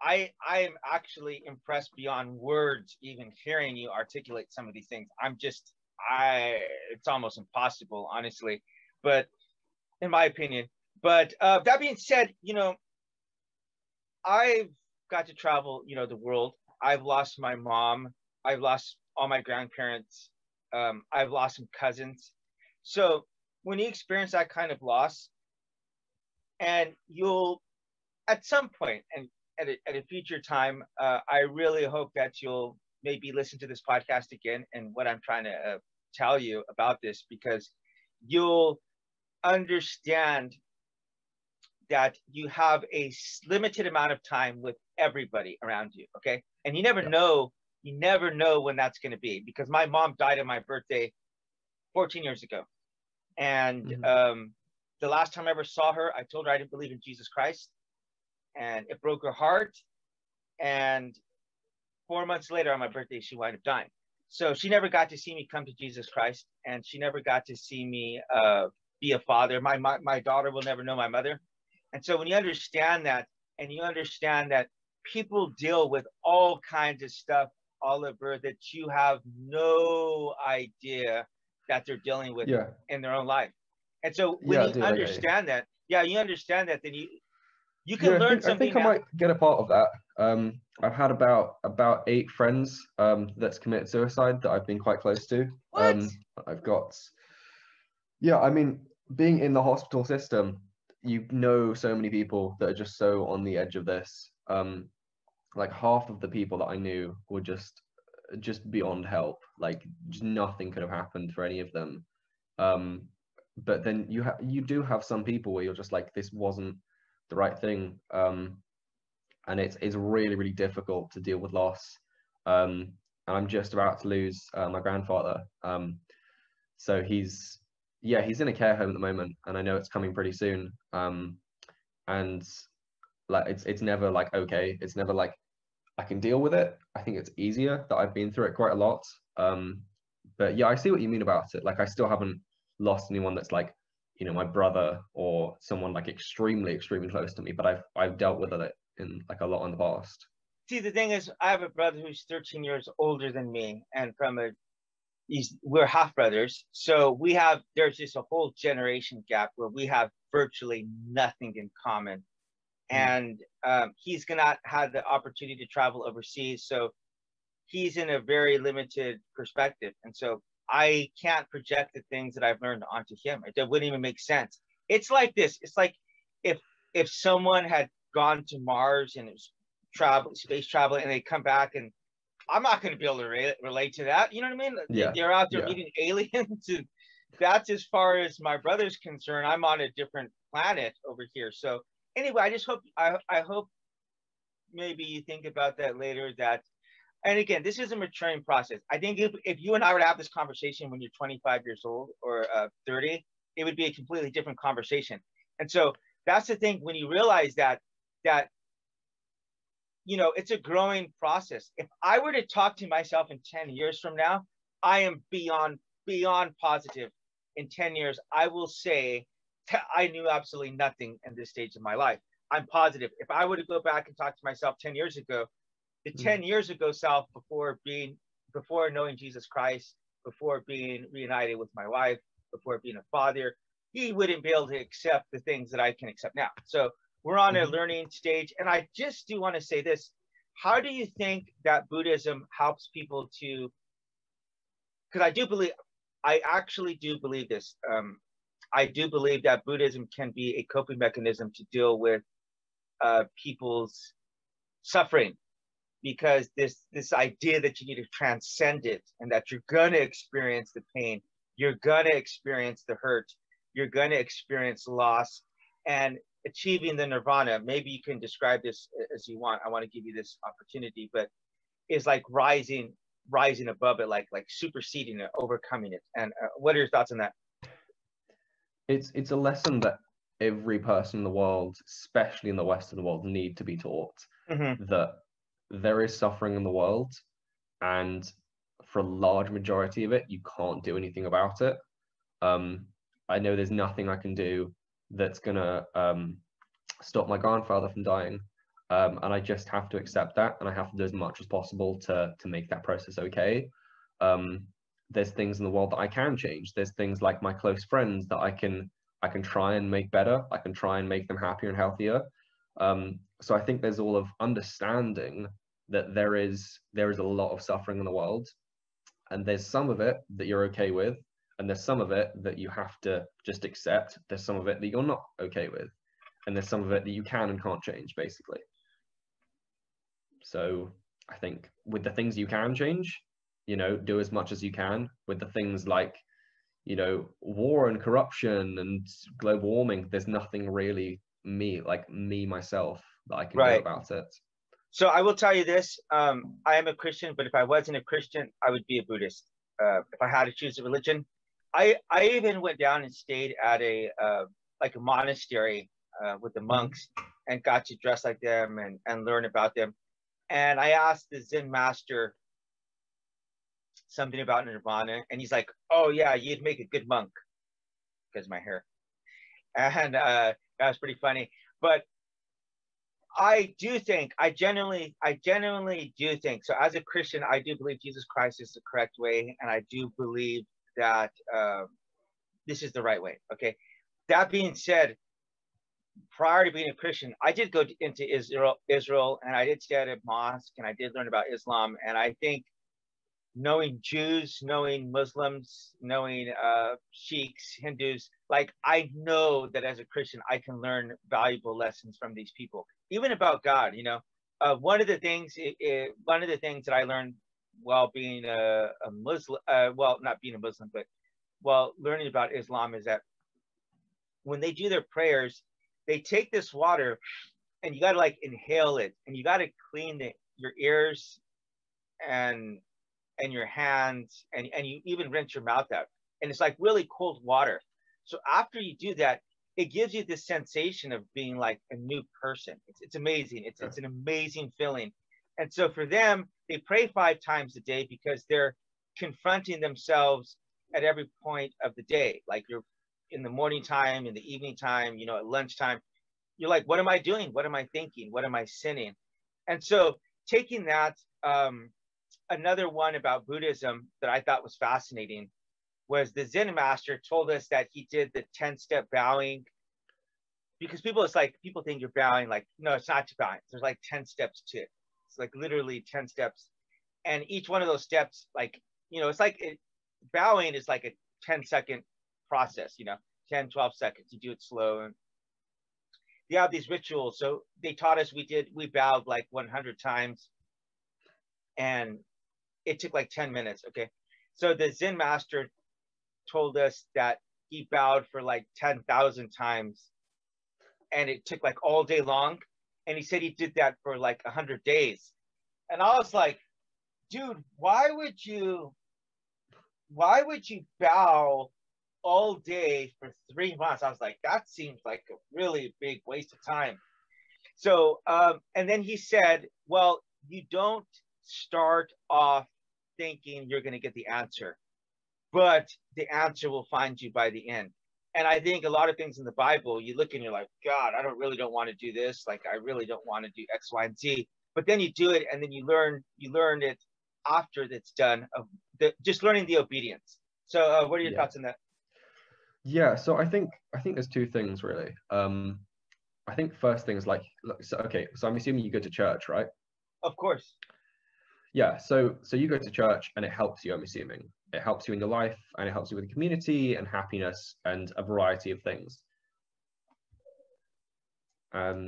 I I am actually impressed beyond words even hearing you articulate some of these things. I'm just I it's almost impossible honestly, but in my opinion. But uh, that being said, you know, I've got to travel, you know, the world. I've lost my mom. I've lost all my grandparents. Um, I've lost some cousins. So when you experience that kind of loss, and you'll, at some point, and at a, at a future time, uh, I really hope that you'll maybe listen to this podcast again and what I'm trying to uh, tell you about this because you'll understand that you have a limited amount of time with everybody around you. Okay. And you never yeah. know, you never know when that's going to be because my mom died on my birthday 14 years ago. And mm-hmm. um, the last time I ever saw her, I told her I didn't believe in Jesus Christ. And it broke her heart. And four months later on my birthday, she wound up dying. So she never got to see me come to Jesus Christ. And she never got to see me uh, be a father. My, my, my daughter will never know my mother. And so when you understand that, and you understand that people deal with all kinds of stuff, Oliver, that you have no idea that they're dealing with yeah. in their own life. And so when yeah, you understand that, yeah, you understand that, then you you can yeah, learn I think, something. I think I might get a part of that. Um, I've had about about eight friends um, that's committed suicide that I've been quite close to. What? Um, I've got, yeah, I mean, being in the hospital system, you know so many people that are just so on the edge of this. Um, like half of the people that I knew were just just beyond help. Like just nothing could have happened for any of them. Um, but then you have you do have some people where you're just like this wasn't the right thing. Um, and it's it's really really difficult to deal with loss. Um, and I'm just about to lose uh, my grandfather. Um, so he's yeah he's in a care home at the moment, and I know it's coming pretty soon. Um, and like it's it's never like okay, it's never like I can deal with it. I think it's easier that I've been through it quite a lot. Um, but yeah, I see what you mean about it. Like I still haven't lost anyone that's like you know my brother or someone like extremely extremely close to me, but I've I've dealt with it in like a lot in the past. See, the thing is, I have a brother who's 13 years older than me, and from a he's we're half brothers, so we have there's just a whole generation gap where we have virtually nothing in common, mm. and um, he's gonna have the opportunity to travel overseas, so he's in a very limited perspective, and so I can't project the things that I've learned onto him. It wouldn't even make sense. It's like this. It's like if if someone had gone to Mars and it was travel, space travel, and they come back and I'm not going to be able to re- relate to that. You know what I mean? Yeah. They're out there yeah. meeting aliens. And that's as far as my brother's concerned. I'm on a different planet over here. So anyway, I just hope I I hope maybe you think about that later. That and again, this is a maturing process. I think if, if you and I were to have this conversation when you're 25 years old or uh, 30, it would be a completely different conversation. And so that's the thing when you realize that that you know it's a growing process if i were to talk to myself in 10 years from now i am beyond beyond positive in 10 years i will say i knew absolutely nothing in this stage of my life i'm positive if i were to go back and talk to myself 10 years ago the mm. 10 years ago self before being before knowing jesus christ before being reunited with my wife before being a father he wouldn't be able to accept the things that i can accept now so we're on mm-hmm. a learning stage. And I just do want to say this. How do you think that Buddhism helps people to? Because I do believe, I actually do believe this. Um, I do believe that Buddhism can be a coping mechanism to deal with uh, people's suffering, because this this idea that you need to transcend it and that you're gonna experience the pain, you're gonna experience the hurt, you're gonna experience loss, and achieving the nirvana. Maybe you can describe this as you want. I want to give you this opportunity but is like rising rising above it like like superseding it overcoming it. And uh, what are your thoughts on that? It's it's a lesson that every person in the world especially in the western world need to be taught mm-hmm. that there is suffering in the world and for a large majority of it you can't do anything about it um i know there's nothing i can do that's gonna um, stop my grandfather from dying. Um, and I just have to accept that, and I have to do as much as possible to to make that process okay. Um, there's things in the world that I can change. There's things like my close friends that I can I can try and make better. I can try and make them happier and healthier. Um, so I think there's all of understanding that there is there is a lot of suffering in the world, and there's some of it that you're okay with, and there's some of it that you have to just accept. There's some of it that you're not okay with and there's some of it that you can and can't change basically. So i think with the things you can change you know do as much as you can. With the things like you know war and corruption and global warming there's nothing really me like me myself that i can right. do about it so i will tell you this um, i am a christian but if i wasn't a christian i would be a buddhist uh, if i had to choose a religion I I even went down and stayed at a uh, like a monastery uh, with the mm-hmm. monks and got to dress like them and and learn about them. And I asked the Zen master something about nirvana, and he's like, "Oh yeah, you'd make a good monk," because my hair. And uh, that was pretty funny. But I do think, I genuinely, I genuinely do think. So, as a Christian, I do believe Jesus Christ is the correct way, and I do believe that uh, this is the right way. Okay. That being said, prior to being a Christian, I did go into Israel, Israel, and I did stay at a mosque, and I did learn about Islam. And I think knowing Jews, knowing Muslims, knowing uh, Sikhs, Hindus, like I know that as a Christian, I can learn valuable lessons from these people, even about God. You know, uh, one of the things, it, it, one of the things that I learned while being a, a Muslim, uh, well, not being a Muslim, but while learning about Islam, is that when they do their prayers, they take this water and you got to like inhale it and you got to clean the, your ears and and your hands and, and you even rinse your mouth out. And it's like really cold water. So after you do that it gives you this sensation of being like a new person. It's, it's amazing. It's, it's an amazing feeling. And so for them they pray five times a day because they're confronting themselves at every point of the day. Like you're in the morning time in the evening time you know at lunchtime. You're like what am i doing? What am i thinking? What am i sinning? And so taking that um, another one about Buddhism that I thought was fascinating was the Zen master told us that he did the 10 step bowing because people, it's like people think you're bowing, like, no, it's not bowing. There's like 10 steps to it. It's like literally 10 steps. And each one of those steps, like, you know, it's like it, bowing is like a 10 second process, you know, 10, 12 seconds. You do it slow. And you have these rituals. So they taught us we did, we bowed like 100 times. And it took like 10 minutes. Okay. So the Zen master told us that he bowed for like 10,000 times and it took like all day long. And he said he did that for like 100 days. And I was like, dude, why would you, why would you bow all day for three months? I was like, that seems like a really big waste of time. So, um, and then he said, well, you don't start off thinking you're going to get the answer, but the answer will find you by the end. And I think a lot of things in the Bible, you look and you're like, God, I don't really don't want to do this. Like, I really don't want to do X, Y, and Z. But then you do it, and then you learn, you learn it after it's done. Of the, just learning the obedience. So, uh, what are your yeah. thoughts on that? Yeah, so I think I think there's two things really. Um, I think first thing is like, so, okay, so I'm assuming you go to church, right? Of course yeah so so you go to church and it helps you i'm assuming. It helps you in your life and it helps you with the community and happiness and a variety of things. Um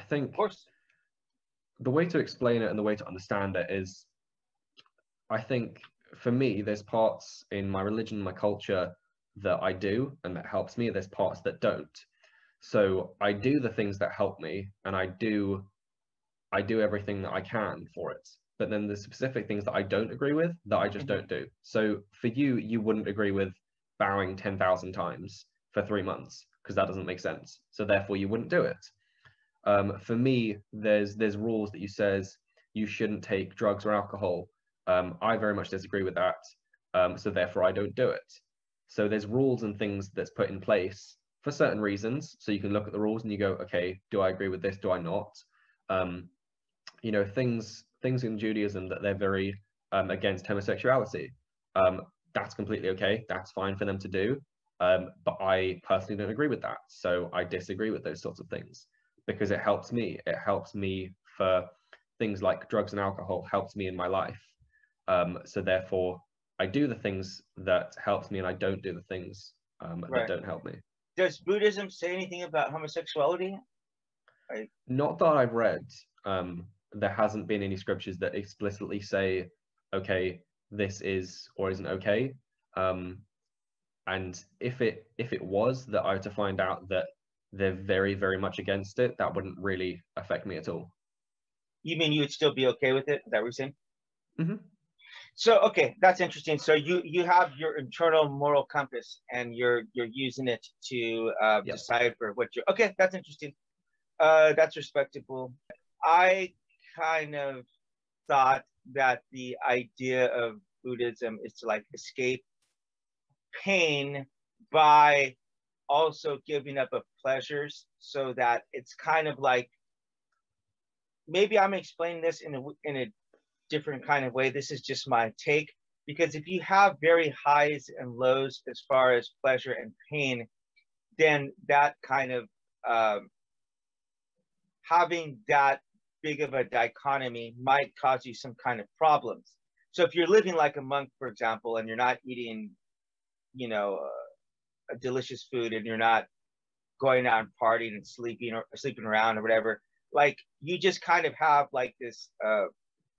i think of course. the way to explain it and the way to understand it is i think for me there's parts in my religion my culture that i do and that helps me. There's parts that don't. So i do the things that help me and i do i do everything that i can for it but then the specific things that I don't agree with that I just don't do. So for you, you wouldn't agree with bowing 10,000 times for three months because that doesn't make sense. So therefore you wouldn't do it. Um, for me, there's there's rules that you says you shouldn't take drugs or alcohol. Um, I very much disagree with that. Um, so therefore I don't do it. So there's rules and things that's put in place for certain reasons. So you can look at the rules and you go, okay, do I agree with this? Do I not? Um, you know, things things in Judaism that they're very um, against homosexuality. Um, that's completely okay. That's fine for them to do. Um, but I personally don't agree with that. So I disagree with those sorts of things because it helps me. It helps me for things like drugs and alcohol helps me in my life. Um, so therefore, I do the things that helps me, and I don't do the things um, right. that don't help me. Does Buddhism say anything about homosexuality? Not that I've read. Um, there hasn't been any scriptures that explicitly say, okay, this is or isn't okay. Um, and if it if it was that I were to find out that they're very very much against it, that wouldn't really affect me at all. You mean you would still be okay with it? Is that what you're saying? Mm-hmm. So okay, that's interesting. So you you have your internal moral compass, and you're you're using it to uh, yep. decide for what you're. Okay, that's interesting. Uh, that's respectable. I kind of thought that the idea of Buddhism is to like escape pain by also giving up of pleasures so that it's kind of like maybe I'm explaining this in a in a different kind of way. This is just my take because if you have very highs and lows as far as pleasure and pain, then that kind of um, having that big of a dichotomy might cause you some kind of problems. So if you're living like a monk, for example, and you're not eating, you know, uh, a delicious food, and you're not going out and partying and sleeping or sleeping around or whatever, like you just kind of have like this uh,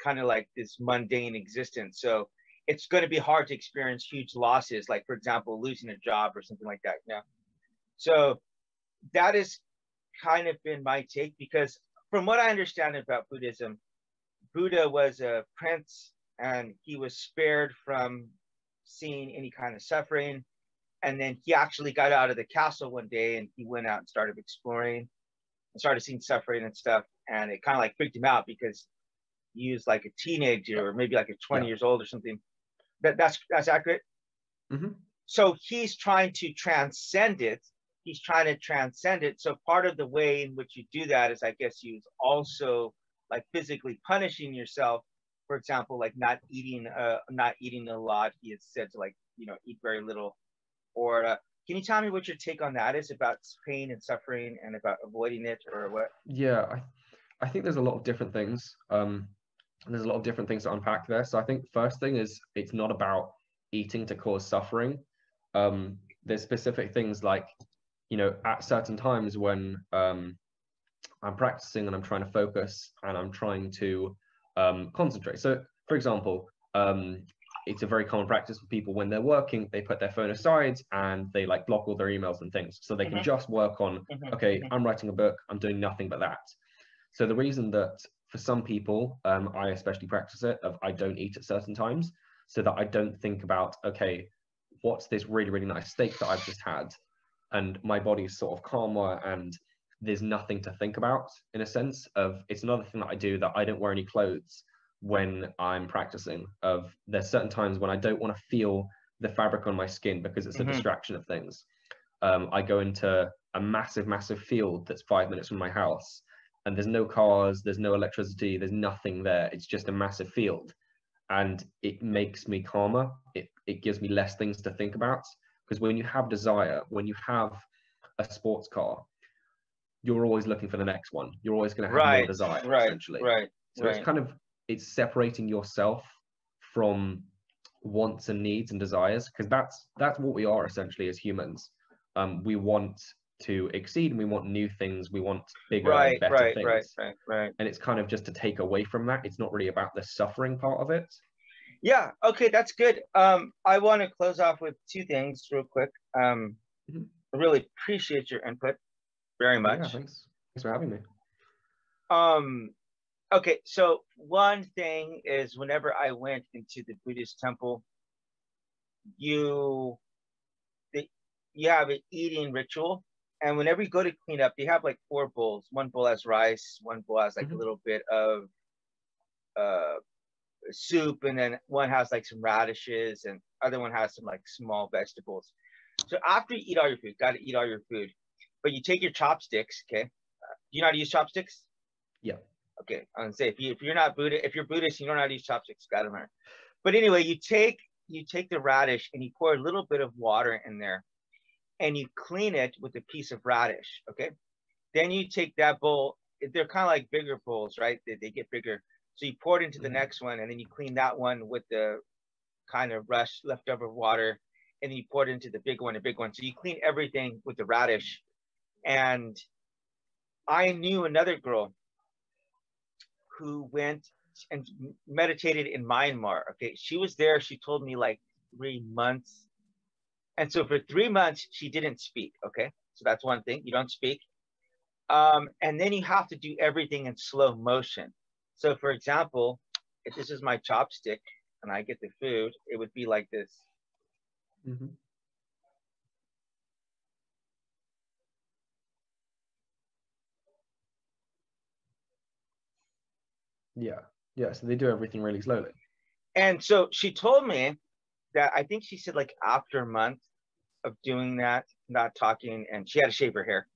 kind of like this mundane existence. So it's going to be hard to experience huge losses, like for example, losing a job or something like that. Yeah. So that is kind of been my take because from what I understand about Buddhism, Buddha was a prince and he was spared from seeing any kind of suffering. And then he actually got out of the castle one day and he went out and started exploring and started seeing suffering and stuff. And it kind of like freaked him out because he was like a teenager or maybe like a 20 yeah. years old or something. That, that's, that's accurate. Mm-hmm. So he's trying to transcend it he's trying to transcend it. So part of the way in which you do that is, I guess, you also like physically punishing yourself. For example, like not eating, uh, not eating a lot. He has said to like, you know, eat very little. Or uh, can you tell me what your take on that is about pain and suffering and about avoiding it, or what? Yeah, I, I think there's a lot of different things. Um, there's a lot of different things to unpack there. So I think first thing is it's not about eating to cause suffering. Um, there's specific things like you know, at certain times when um, I'm practicing and I'm trying to focus and I'm trying to um, concentrate. So, for example, um, it's a very common practice for people when they're working, they put their phone aside and they like block all their emails and things. So they mm-hmm. can just work on, mm-hmm. okay. I'm writing a book, I'm doing nothing but that. So the reason that for some people, um, I especially practice it of I don't eat at certain times so that I don't think about, okay, what's this really, really nice steak that I've just had? And my body's sort of calmer and there's nothing to think about in a sense of it's another thing that I do that I don't wear any clothes when I'm practicing of there's certain times when I don't want to feel the fabric on my skin because it's a mm-hmm. distraction of things. Um, I go into a massive, massive field that's five minutes from my house and there's no cars, there's no electricity, there's nothing there. It's just a massive field. And it makes me calmer. It, it gives me less things to think about. Because when you have desire, when you have a sports car, you're always looking for the next one. You're always going to have right, more desire, right, essentially. Right. So right. it's kind of it's separating yourself from wants and needs and desires because that's that's what we are essentially as humans. Um, we want to exceed and we want new things. We want bigger right, and better right, things. Right, right, right. And it's kind of just to take away from that. It's not really about the suffering part of it. Yeah. Okay, that's good. Um, I want to close off with two things real quick. Um, mm-hmm. I really appreciate your input very much. Yeah, thanks. Thanks for having me. Um, okay, so one thing is whenever I went into the Buddhist temple, you the, you have an eating ritual, and whenever you go to clean up, they have like four bowls. One bowl has rice, one bowl has like mm-hmm. a little bit of uh soup, and then one has like some radishes, and other one has some like small vegetables. So after you eat all your food, got to eat all your food, but you take your chopsticks. Okay, uh, do you know how to use chopsticks? Yeah. Okay, I'm gonna say if you if you're not Buddhist, if you're Buddhist, you don't know how to use chopsticks. Got to learn. But anyway, you take you take the radish and you pour a little bit of water in there, and you clean it with a piece of radish. Okay, then you take that bowl. They're kind of like bigger bowls, right? They, they get bigger. So you pour it into the mm-hmm. next one, and then you clean that one with the kind of rush leftover water, and then you pour it into the big one, the big one. So you clean everything with the radish. And I knew another girl who went and meditated in Myanmar. Okay, she was there. She told me like three months, and so for three months she didn't speak. Okay, so that's one thing. You don't speak. Um, and then you have to do everything in slow motion. So for example, if this is my chopstick and I get the food, it would be like this. Mm-hmm. Yeah. Yeah. So they do everything really slowly. And so she told me that I think she said like after a month of doing that, not talking, and she had to shave her hair.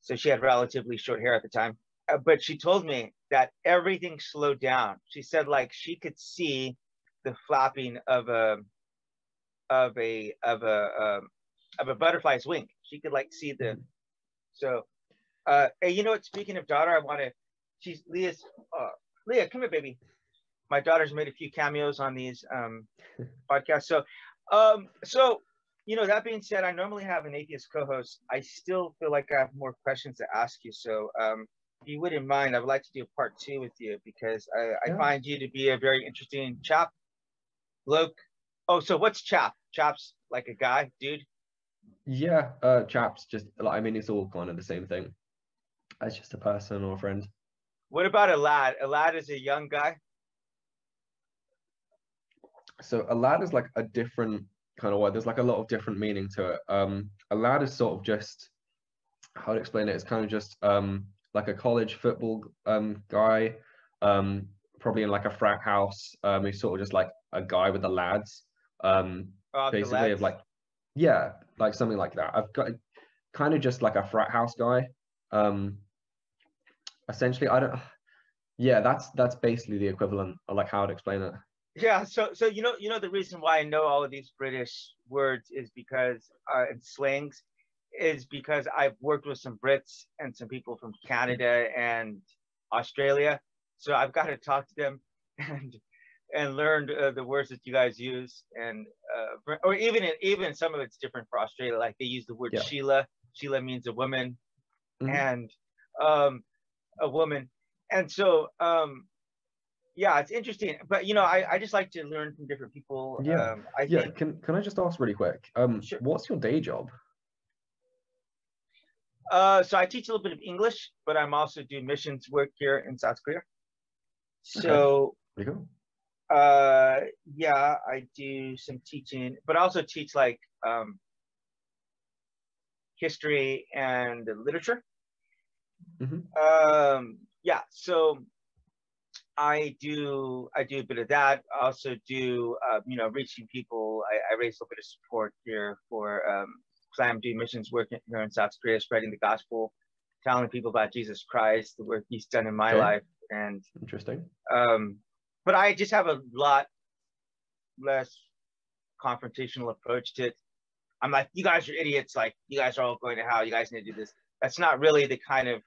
So she had relatively short hair at the time. Uh, but she told me that everything slowed down. She said like she could see the flapping of a of a of a um, of a butterfly's wing. She could like see the mm-hmm. so uh hey you know what speaking of daughter I want to she's Leah's uh Leah come here baby my daughter's made a few cameos on these um podcasts so um so you know that being said I normally have an atheist co-host I still feel like I have more questions to ask you so um you wouldn't mind I would like to do a part two with you because I, yeah. I find you to be a very interesting chap Luke oh so what's chap chap's like a guy dude yeah, uh, chaps. Just like I mean, it's all kind of the same thing. As just a person or a friend. What about a lad? A lad is a young guy. So a lad is like a different kind of word. There's like a lot of different meaning to it. Um, a lad is sort of just how to explain it. It's kind of just um like a college football um guy, um probably in like a frat house. Um, he's sort of just like a guy with the lads. Um, oh, basically lads. of like yeah, like something like that. I've got kind of just like a frat house guy. Um, essentially, I don't. Yeah, that's that's basically the equivalent of like how I'd explain it. Yeah, so so you know you know the reason why I know all of these British words is because uh, and slangs is because I've worked with some Brits and some people from Canada and Australia, so I've got to talk to them and and learned uh, the words that you guys use and uh, or even even some of it's different for australia. Like they use the word yeah. sheila. Sheila means a woman mm-hmm. and um, a woman. And so um, yeah it's interesting. But you know I, I just like to learn from different people. Yeah. Um, I yeah think... can, can i just ask really quick? Um sure. what's your day job uh, so I teach a little bit of English, but I'm also doing missions work here in South Korea. So, okay. Uh, yeah, I do some teaching, but also teach like um, history and literature. Mm-hmm. Um, yeah, so I do I do a bit of that. I also do uh, you know reaching people. I, I raise a little bit of support here for um, I'm doing missions work here in South Korea, spreading the gospel, telling people about Jesus Christ, the work He's done in my okay. life, and interesting. Um, but I just have a lot less confrontational approach to it. I'm like, you guys are idiots. Like, you guys are all going to hell. You guys need to do this. That's not really the kind of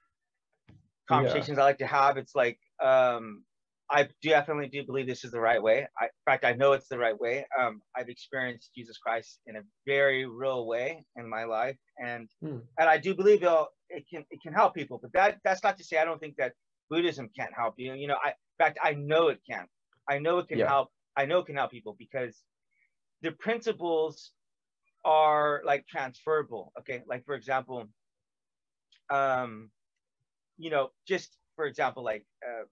conversations yeah. I like to have. It's like, um, I definitely do believe this is the right way. I, in fact, I know it's the right way. Um, I've experienced Jesus Christ in a very real way in my life, and hmm. and I do believe it can it can help people. But that that's not to say I don't think that Buddhism can't help you. You know, I in fact I know it can. I know it can yeah. help. I know it can help people because the principles are like transferable. Okay, like for example, um, you know, just for example, like uh,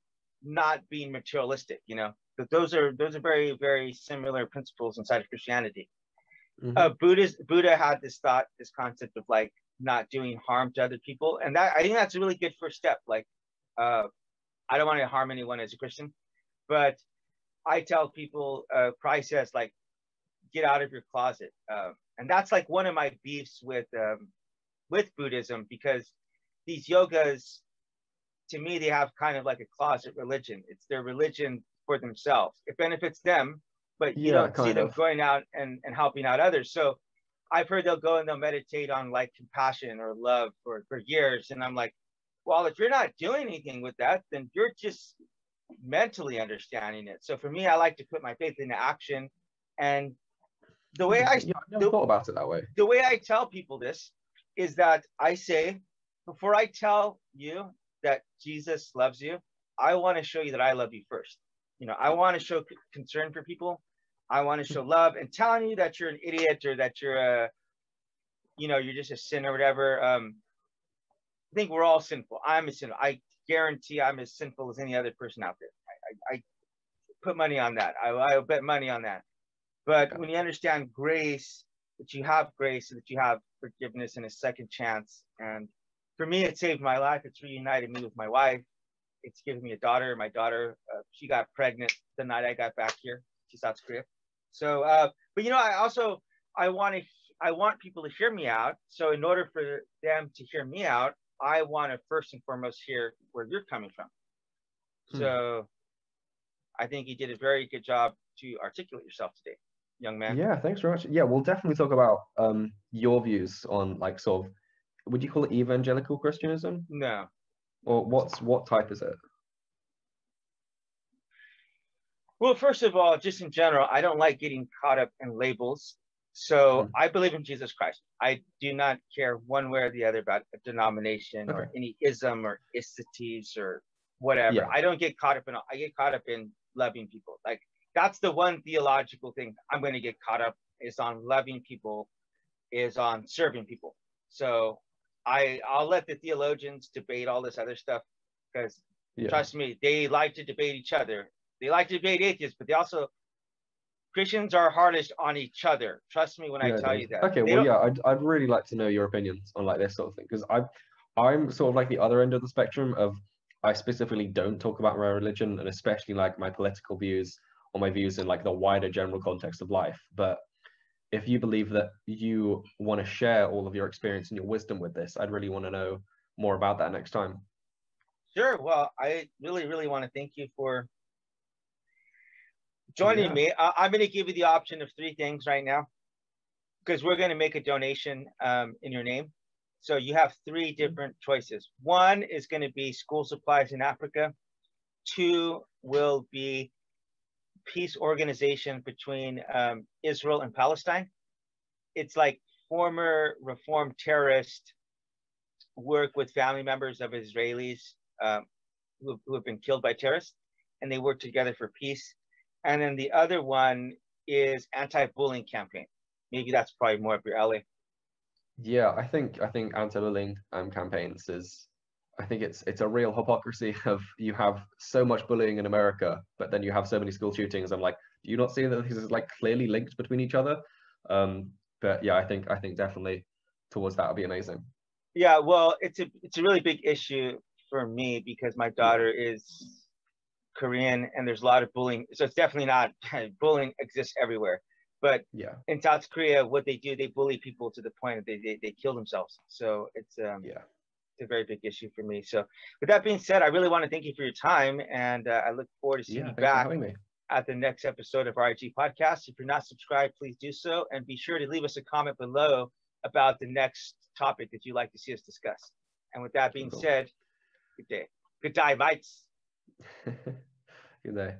not being materialistic. You know, that those are those are very very similar principles inside of Christianity. Mm-hmm. Uh, Buddhist Buddha had this thought, this concept of like not doing harm to other people, and that I think that's a really good first step. Like uh, I don't want to harm anyone as a Christian, but I tell people, uh, Christ says, like, get out of your closet. Um, and that's like one of my beefs with um, with Buddhism because these yogis, to me, they have kind of like a closet religion. It's their religion for themselves. It benefits them, but you yeah, don't see them going out and, and helping out others. So I've heard they'll go and they'll meditate on like compassion or love for, for years. And I'm like, well, if you're not doing anything with that, then you're just mentally understanding it. So for me, I like to put my faith into action. And the way I, yeah, never the, thought about it that way. The way I tell people this is that I say, before I tell you that Jesus loves you, I want to show you that I love you first. You know, I want to show concern for people. I want to show love and telling you that you're an idiot or that you're a, you know, you're just a sin or whatever. Um, I think we're all sinful. I'm a sinner. I guarantee I'm as sinful as any other person out there. I, I, I put money on that. I, I bet money on that. But when you understand grace, that you have grace, that you have forgiveness and a second chance, and for me, it saved my life. It's reunited me with my wife. It's given me a daughter. My daughter, uh, she got pregnant the night I got back here to South Korea. So, uh, but you know, I also I want to I want people to hear me out. So, in order for them to hear me out, I want to first and foremost hear where you're coming from. Hmm. So I think you did a very good job to articulate yourself today, young man. Yeah, thanks very much. Yeah, we'll definitely talk about um your views on like sort of would you call it evangelical Christianism? No. Or what's what type is it? Well, first of all, just in general, I don't like getting caught up in labels. So mm. I believe in Jesus Christ. I do not care one way or the other about a denomination okay. or any ism or istities or whatever. Yeah. I don't get caught up in. I get caught up in loving people. Like that's the one theological thing I'm going to get caught up is on loving people, is on serving people. So I I'll let the theologians debate all this other stuff because yeah. trust me, they like to debate each other they like to debate atheists, but they also Christians are hardest on each other. Trust me when yeah, I tell you that. Okay, they well, yeah, I'd, I'd really like to know your opinions on like this sort of thing because I'm I'm sort of like the other end of the spectrum of I specifically don't talk about my religion and especially like my political views or my views in like the wider general context of life. But if you believe that you want to share all of your experience and your wisdom with this, I'd really want to know more about that next time. Sure. Well, I really, really want to thank you for joining yeah. me. I, am going to give you the option of three things right now because we're going to make a donation um, in your name. So you have three mm-hmm. different choices. One is going to be school supplies in Africa. Two will be peace organization between um, Israel and Palestine. It's like former reformed terrorists work with family members of Israelis um, who, who have been killed by terrorists, and they work together for peace. And then the other one is anti-bullying campaign. Maybe that's probably more up your alley. Yeah, I think I think anti-bullying um, campaigns is I think it's it's a real hypocrisy of you have so much bullying in America, but then you have so many school shootings. I'm like, do you not see that this is like clearly linked between each other? Um, but yeah, I think I think definitely towards that would be amazing. Yeah, well, it's a it's a really big issue for me because my daughter is Korean, and there's a lot of bullying. So it's definitely not bullying exists everywhere. But yeah, in South Korea, what they do, they bully people to the point that they they, they kill themselves. So it's um yeah, a very big issue for me. So with that being said, I really want to thank you for your time, and uh, I look forward to seeing yeah, you back at the next episode of RIG podcast. If you're not subscribed, please do so, and be sure to leave us a comment below about the next topic that you'd like to see us discuss. And with that being cool. said, good day. Good day, mates. Good day.